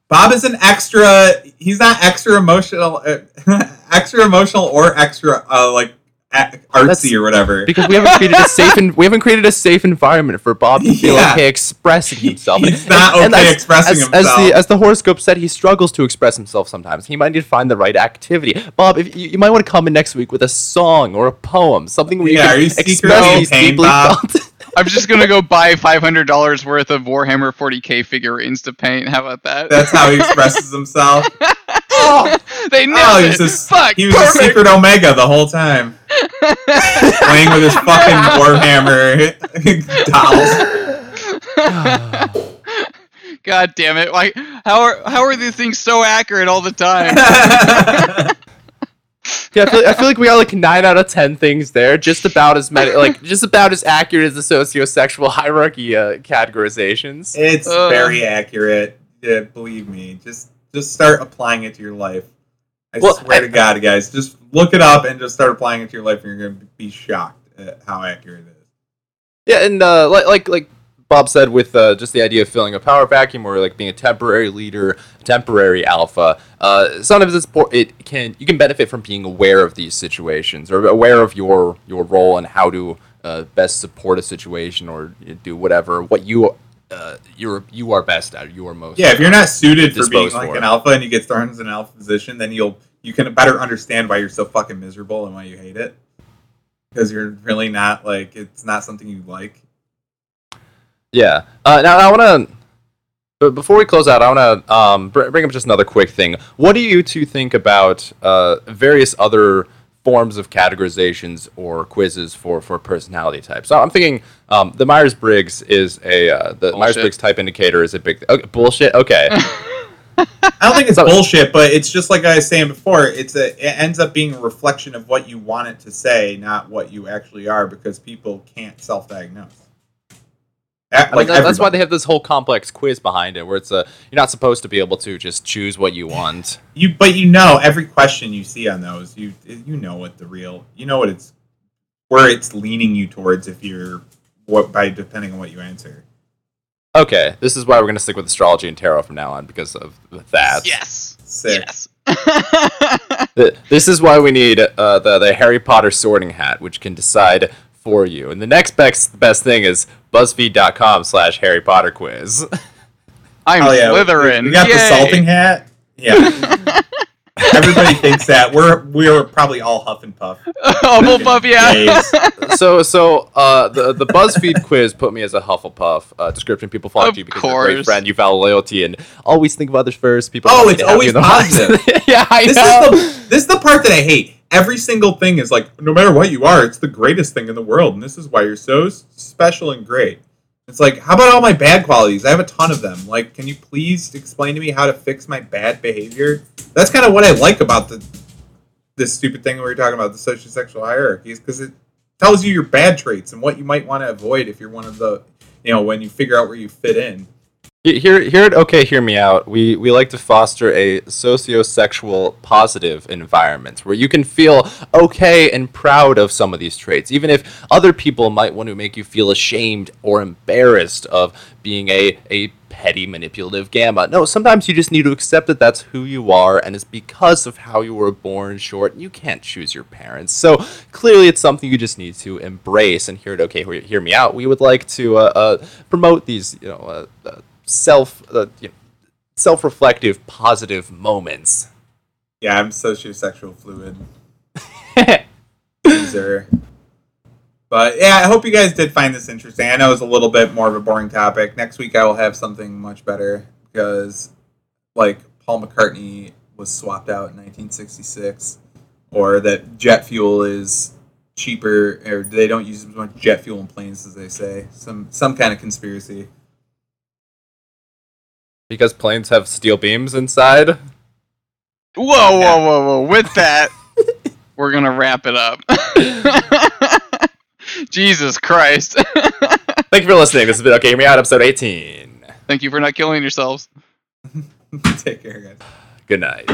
Bob is an extra. He's not extra emotional, uh, extra emotional or extra uh, like a- That's- artsy or whatever. Because we haven't created a safe and we haven't created a safe environment for Bob to feel Yeah. okay expressing himself. He's not okay expressing as, himself. As the as the horoscope said, he struggles to express himself sometimes. He might need to find the right activity. Bob, if you, you might want to come in next week with a song or a poem, something where you Yeah, can you express these pain, deeply Bob? felt. I'm just gonna go buy five hundred dollars worth of Warhammer 40k figurines to paint. How about that? That's how he expresses himself. Oh. they oh, nailed Oh, he it. was, a, Fuck. he was a secret Omega the whole time, playing with his fucking Warhammer dolls. God damn it! Like, how are how are these things so accurate all the time? Yeah, I feel, I feel like we got like nine out of ten things there, just about as many, like just about as accurate as the sociosexual hierarchy uh, categorizations. It's Uh. very accurate. Yeah, believe me. Just just start applying it to your life. I Well, swear I- to God, guys, just look it up and just start applying it to your life, and you're gonna be shocked at how accurate it is. Yeah, and uh, like like like Bob said, with uh, just the idea of filling a power vacuum or like being a temporary leader, temporary alpha. Uh, sometimes it's por- it can you can benefit from being aware of these situations or aware of your your role and how to uh, best support a situation or do whatever what you uh, you're you are best at. You are most Yeah, if you're not suited for being like for an alpha and you get thrown into an alpha position, then you'll you can better understand why you're so fucking miserable and why you hate it. Because you're really not like it's not something you like. Yeah. Uh, now I want to. But before we close out, I want to um, br- bring up just another quick thing. What do you two think about uh, various other forms of categorizations or quizzes for, for personality types? So I'm thinking um, the Myers Briggs is a uh, the Myers Briggs type indicator is a big okay, bullshit. Okay. I don't think it's So- bullshit, but it's just like I was saying before. It's a it ends up being a reflection of what you want it to say, not what you actually are, because people can't self-diagnose. A- I mean, Like that- that's why they have this whole complex quiz behind it, where it's a you're not supposed to be able to just choose what you want. you, but you know every question you see on those, you you know what the real, you know what it's where it's leaning you towards if you're what by depending on what you answer. Okay, this is why we're gonna stick with astrology and tarot from now on because of that. yes. Sick. Yes. This is why we need uh, the the Harry Potter sorting hat, which can decide for you. And the next best best thing is BuzzFeed.com slash Harry Potter quiz. I'm Oh yeah, Slytherin. We, got the Yay. sorting hat. Yeah. Everybody thinks that we're we're probably all huff and puff. Hufflepuff, yeah. So so uh, the the BuzzFeed quiz put me as a Hufflepuff. Uh, description: People flock Of to you because you're a great friend. You value loyalty and always think of others first. People. Oh, it's always you the box. positive. yeah, I This know. is the this is the part that I hate. Every single thing is like, no matter what you are, it's the greatest thing in the world, and this is why you're so special and great. It's like, how about all my bad qualities? I have a ton of them. Like, can you please explain to me how to fix my bad behavior? That's kind of what I like about the this stupid thing we were talking about, the social sexual hierarchies, because it tells you your bad traits and what you might want to avoid if you're one of the, you know, when you figure out where you fit in. Here, here at OK, hear me out. We we like to foster a socio-sexual positive environment where you can feel okay and proud of some of these traits, even if other people might want to make you feel ashamed or embarrassed of being a a petty manipulative gamma. No, sometimes you just need to accept that that's who you are, and it's because of how you were born. Short, you can't choose your parents, so clearly it's something you just need to embrace. And here at OK, Hear- me out. We would like to uh, uh, promote these, you know. Uh, uh, self uh, you know, self-reflective positive moments Yeah, I'm sociosexual fluid. user. But yeah, I hope you guys did find this interesting. I know it's a little bit more of a boring topic. Next week I will have something much better because, like, Paul McCartney was swapped out in 1966, or that jet fuel is cheaper, or they don't use as much jet fuel in planes as they say. Some some kind of conspiracy. Because planes have steel beams inside Whoa, whoa, whoa, whoa. With that, we're going to wrap it up. Jesus Christ. thank you for listening this has been okay hear me out episode 18 Thank you for not killing yourselves. Take care, guys. Good night.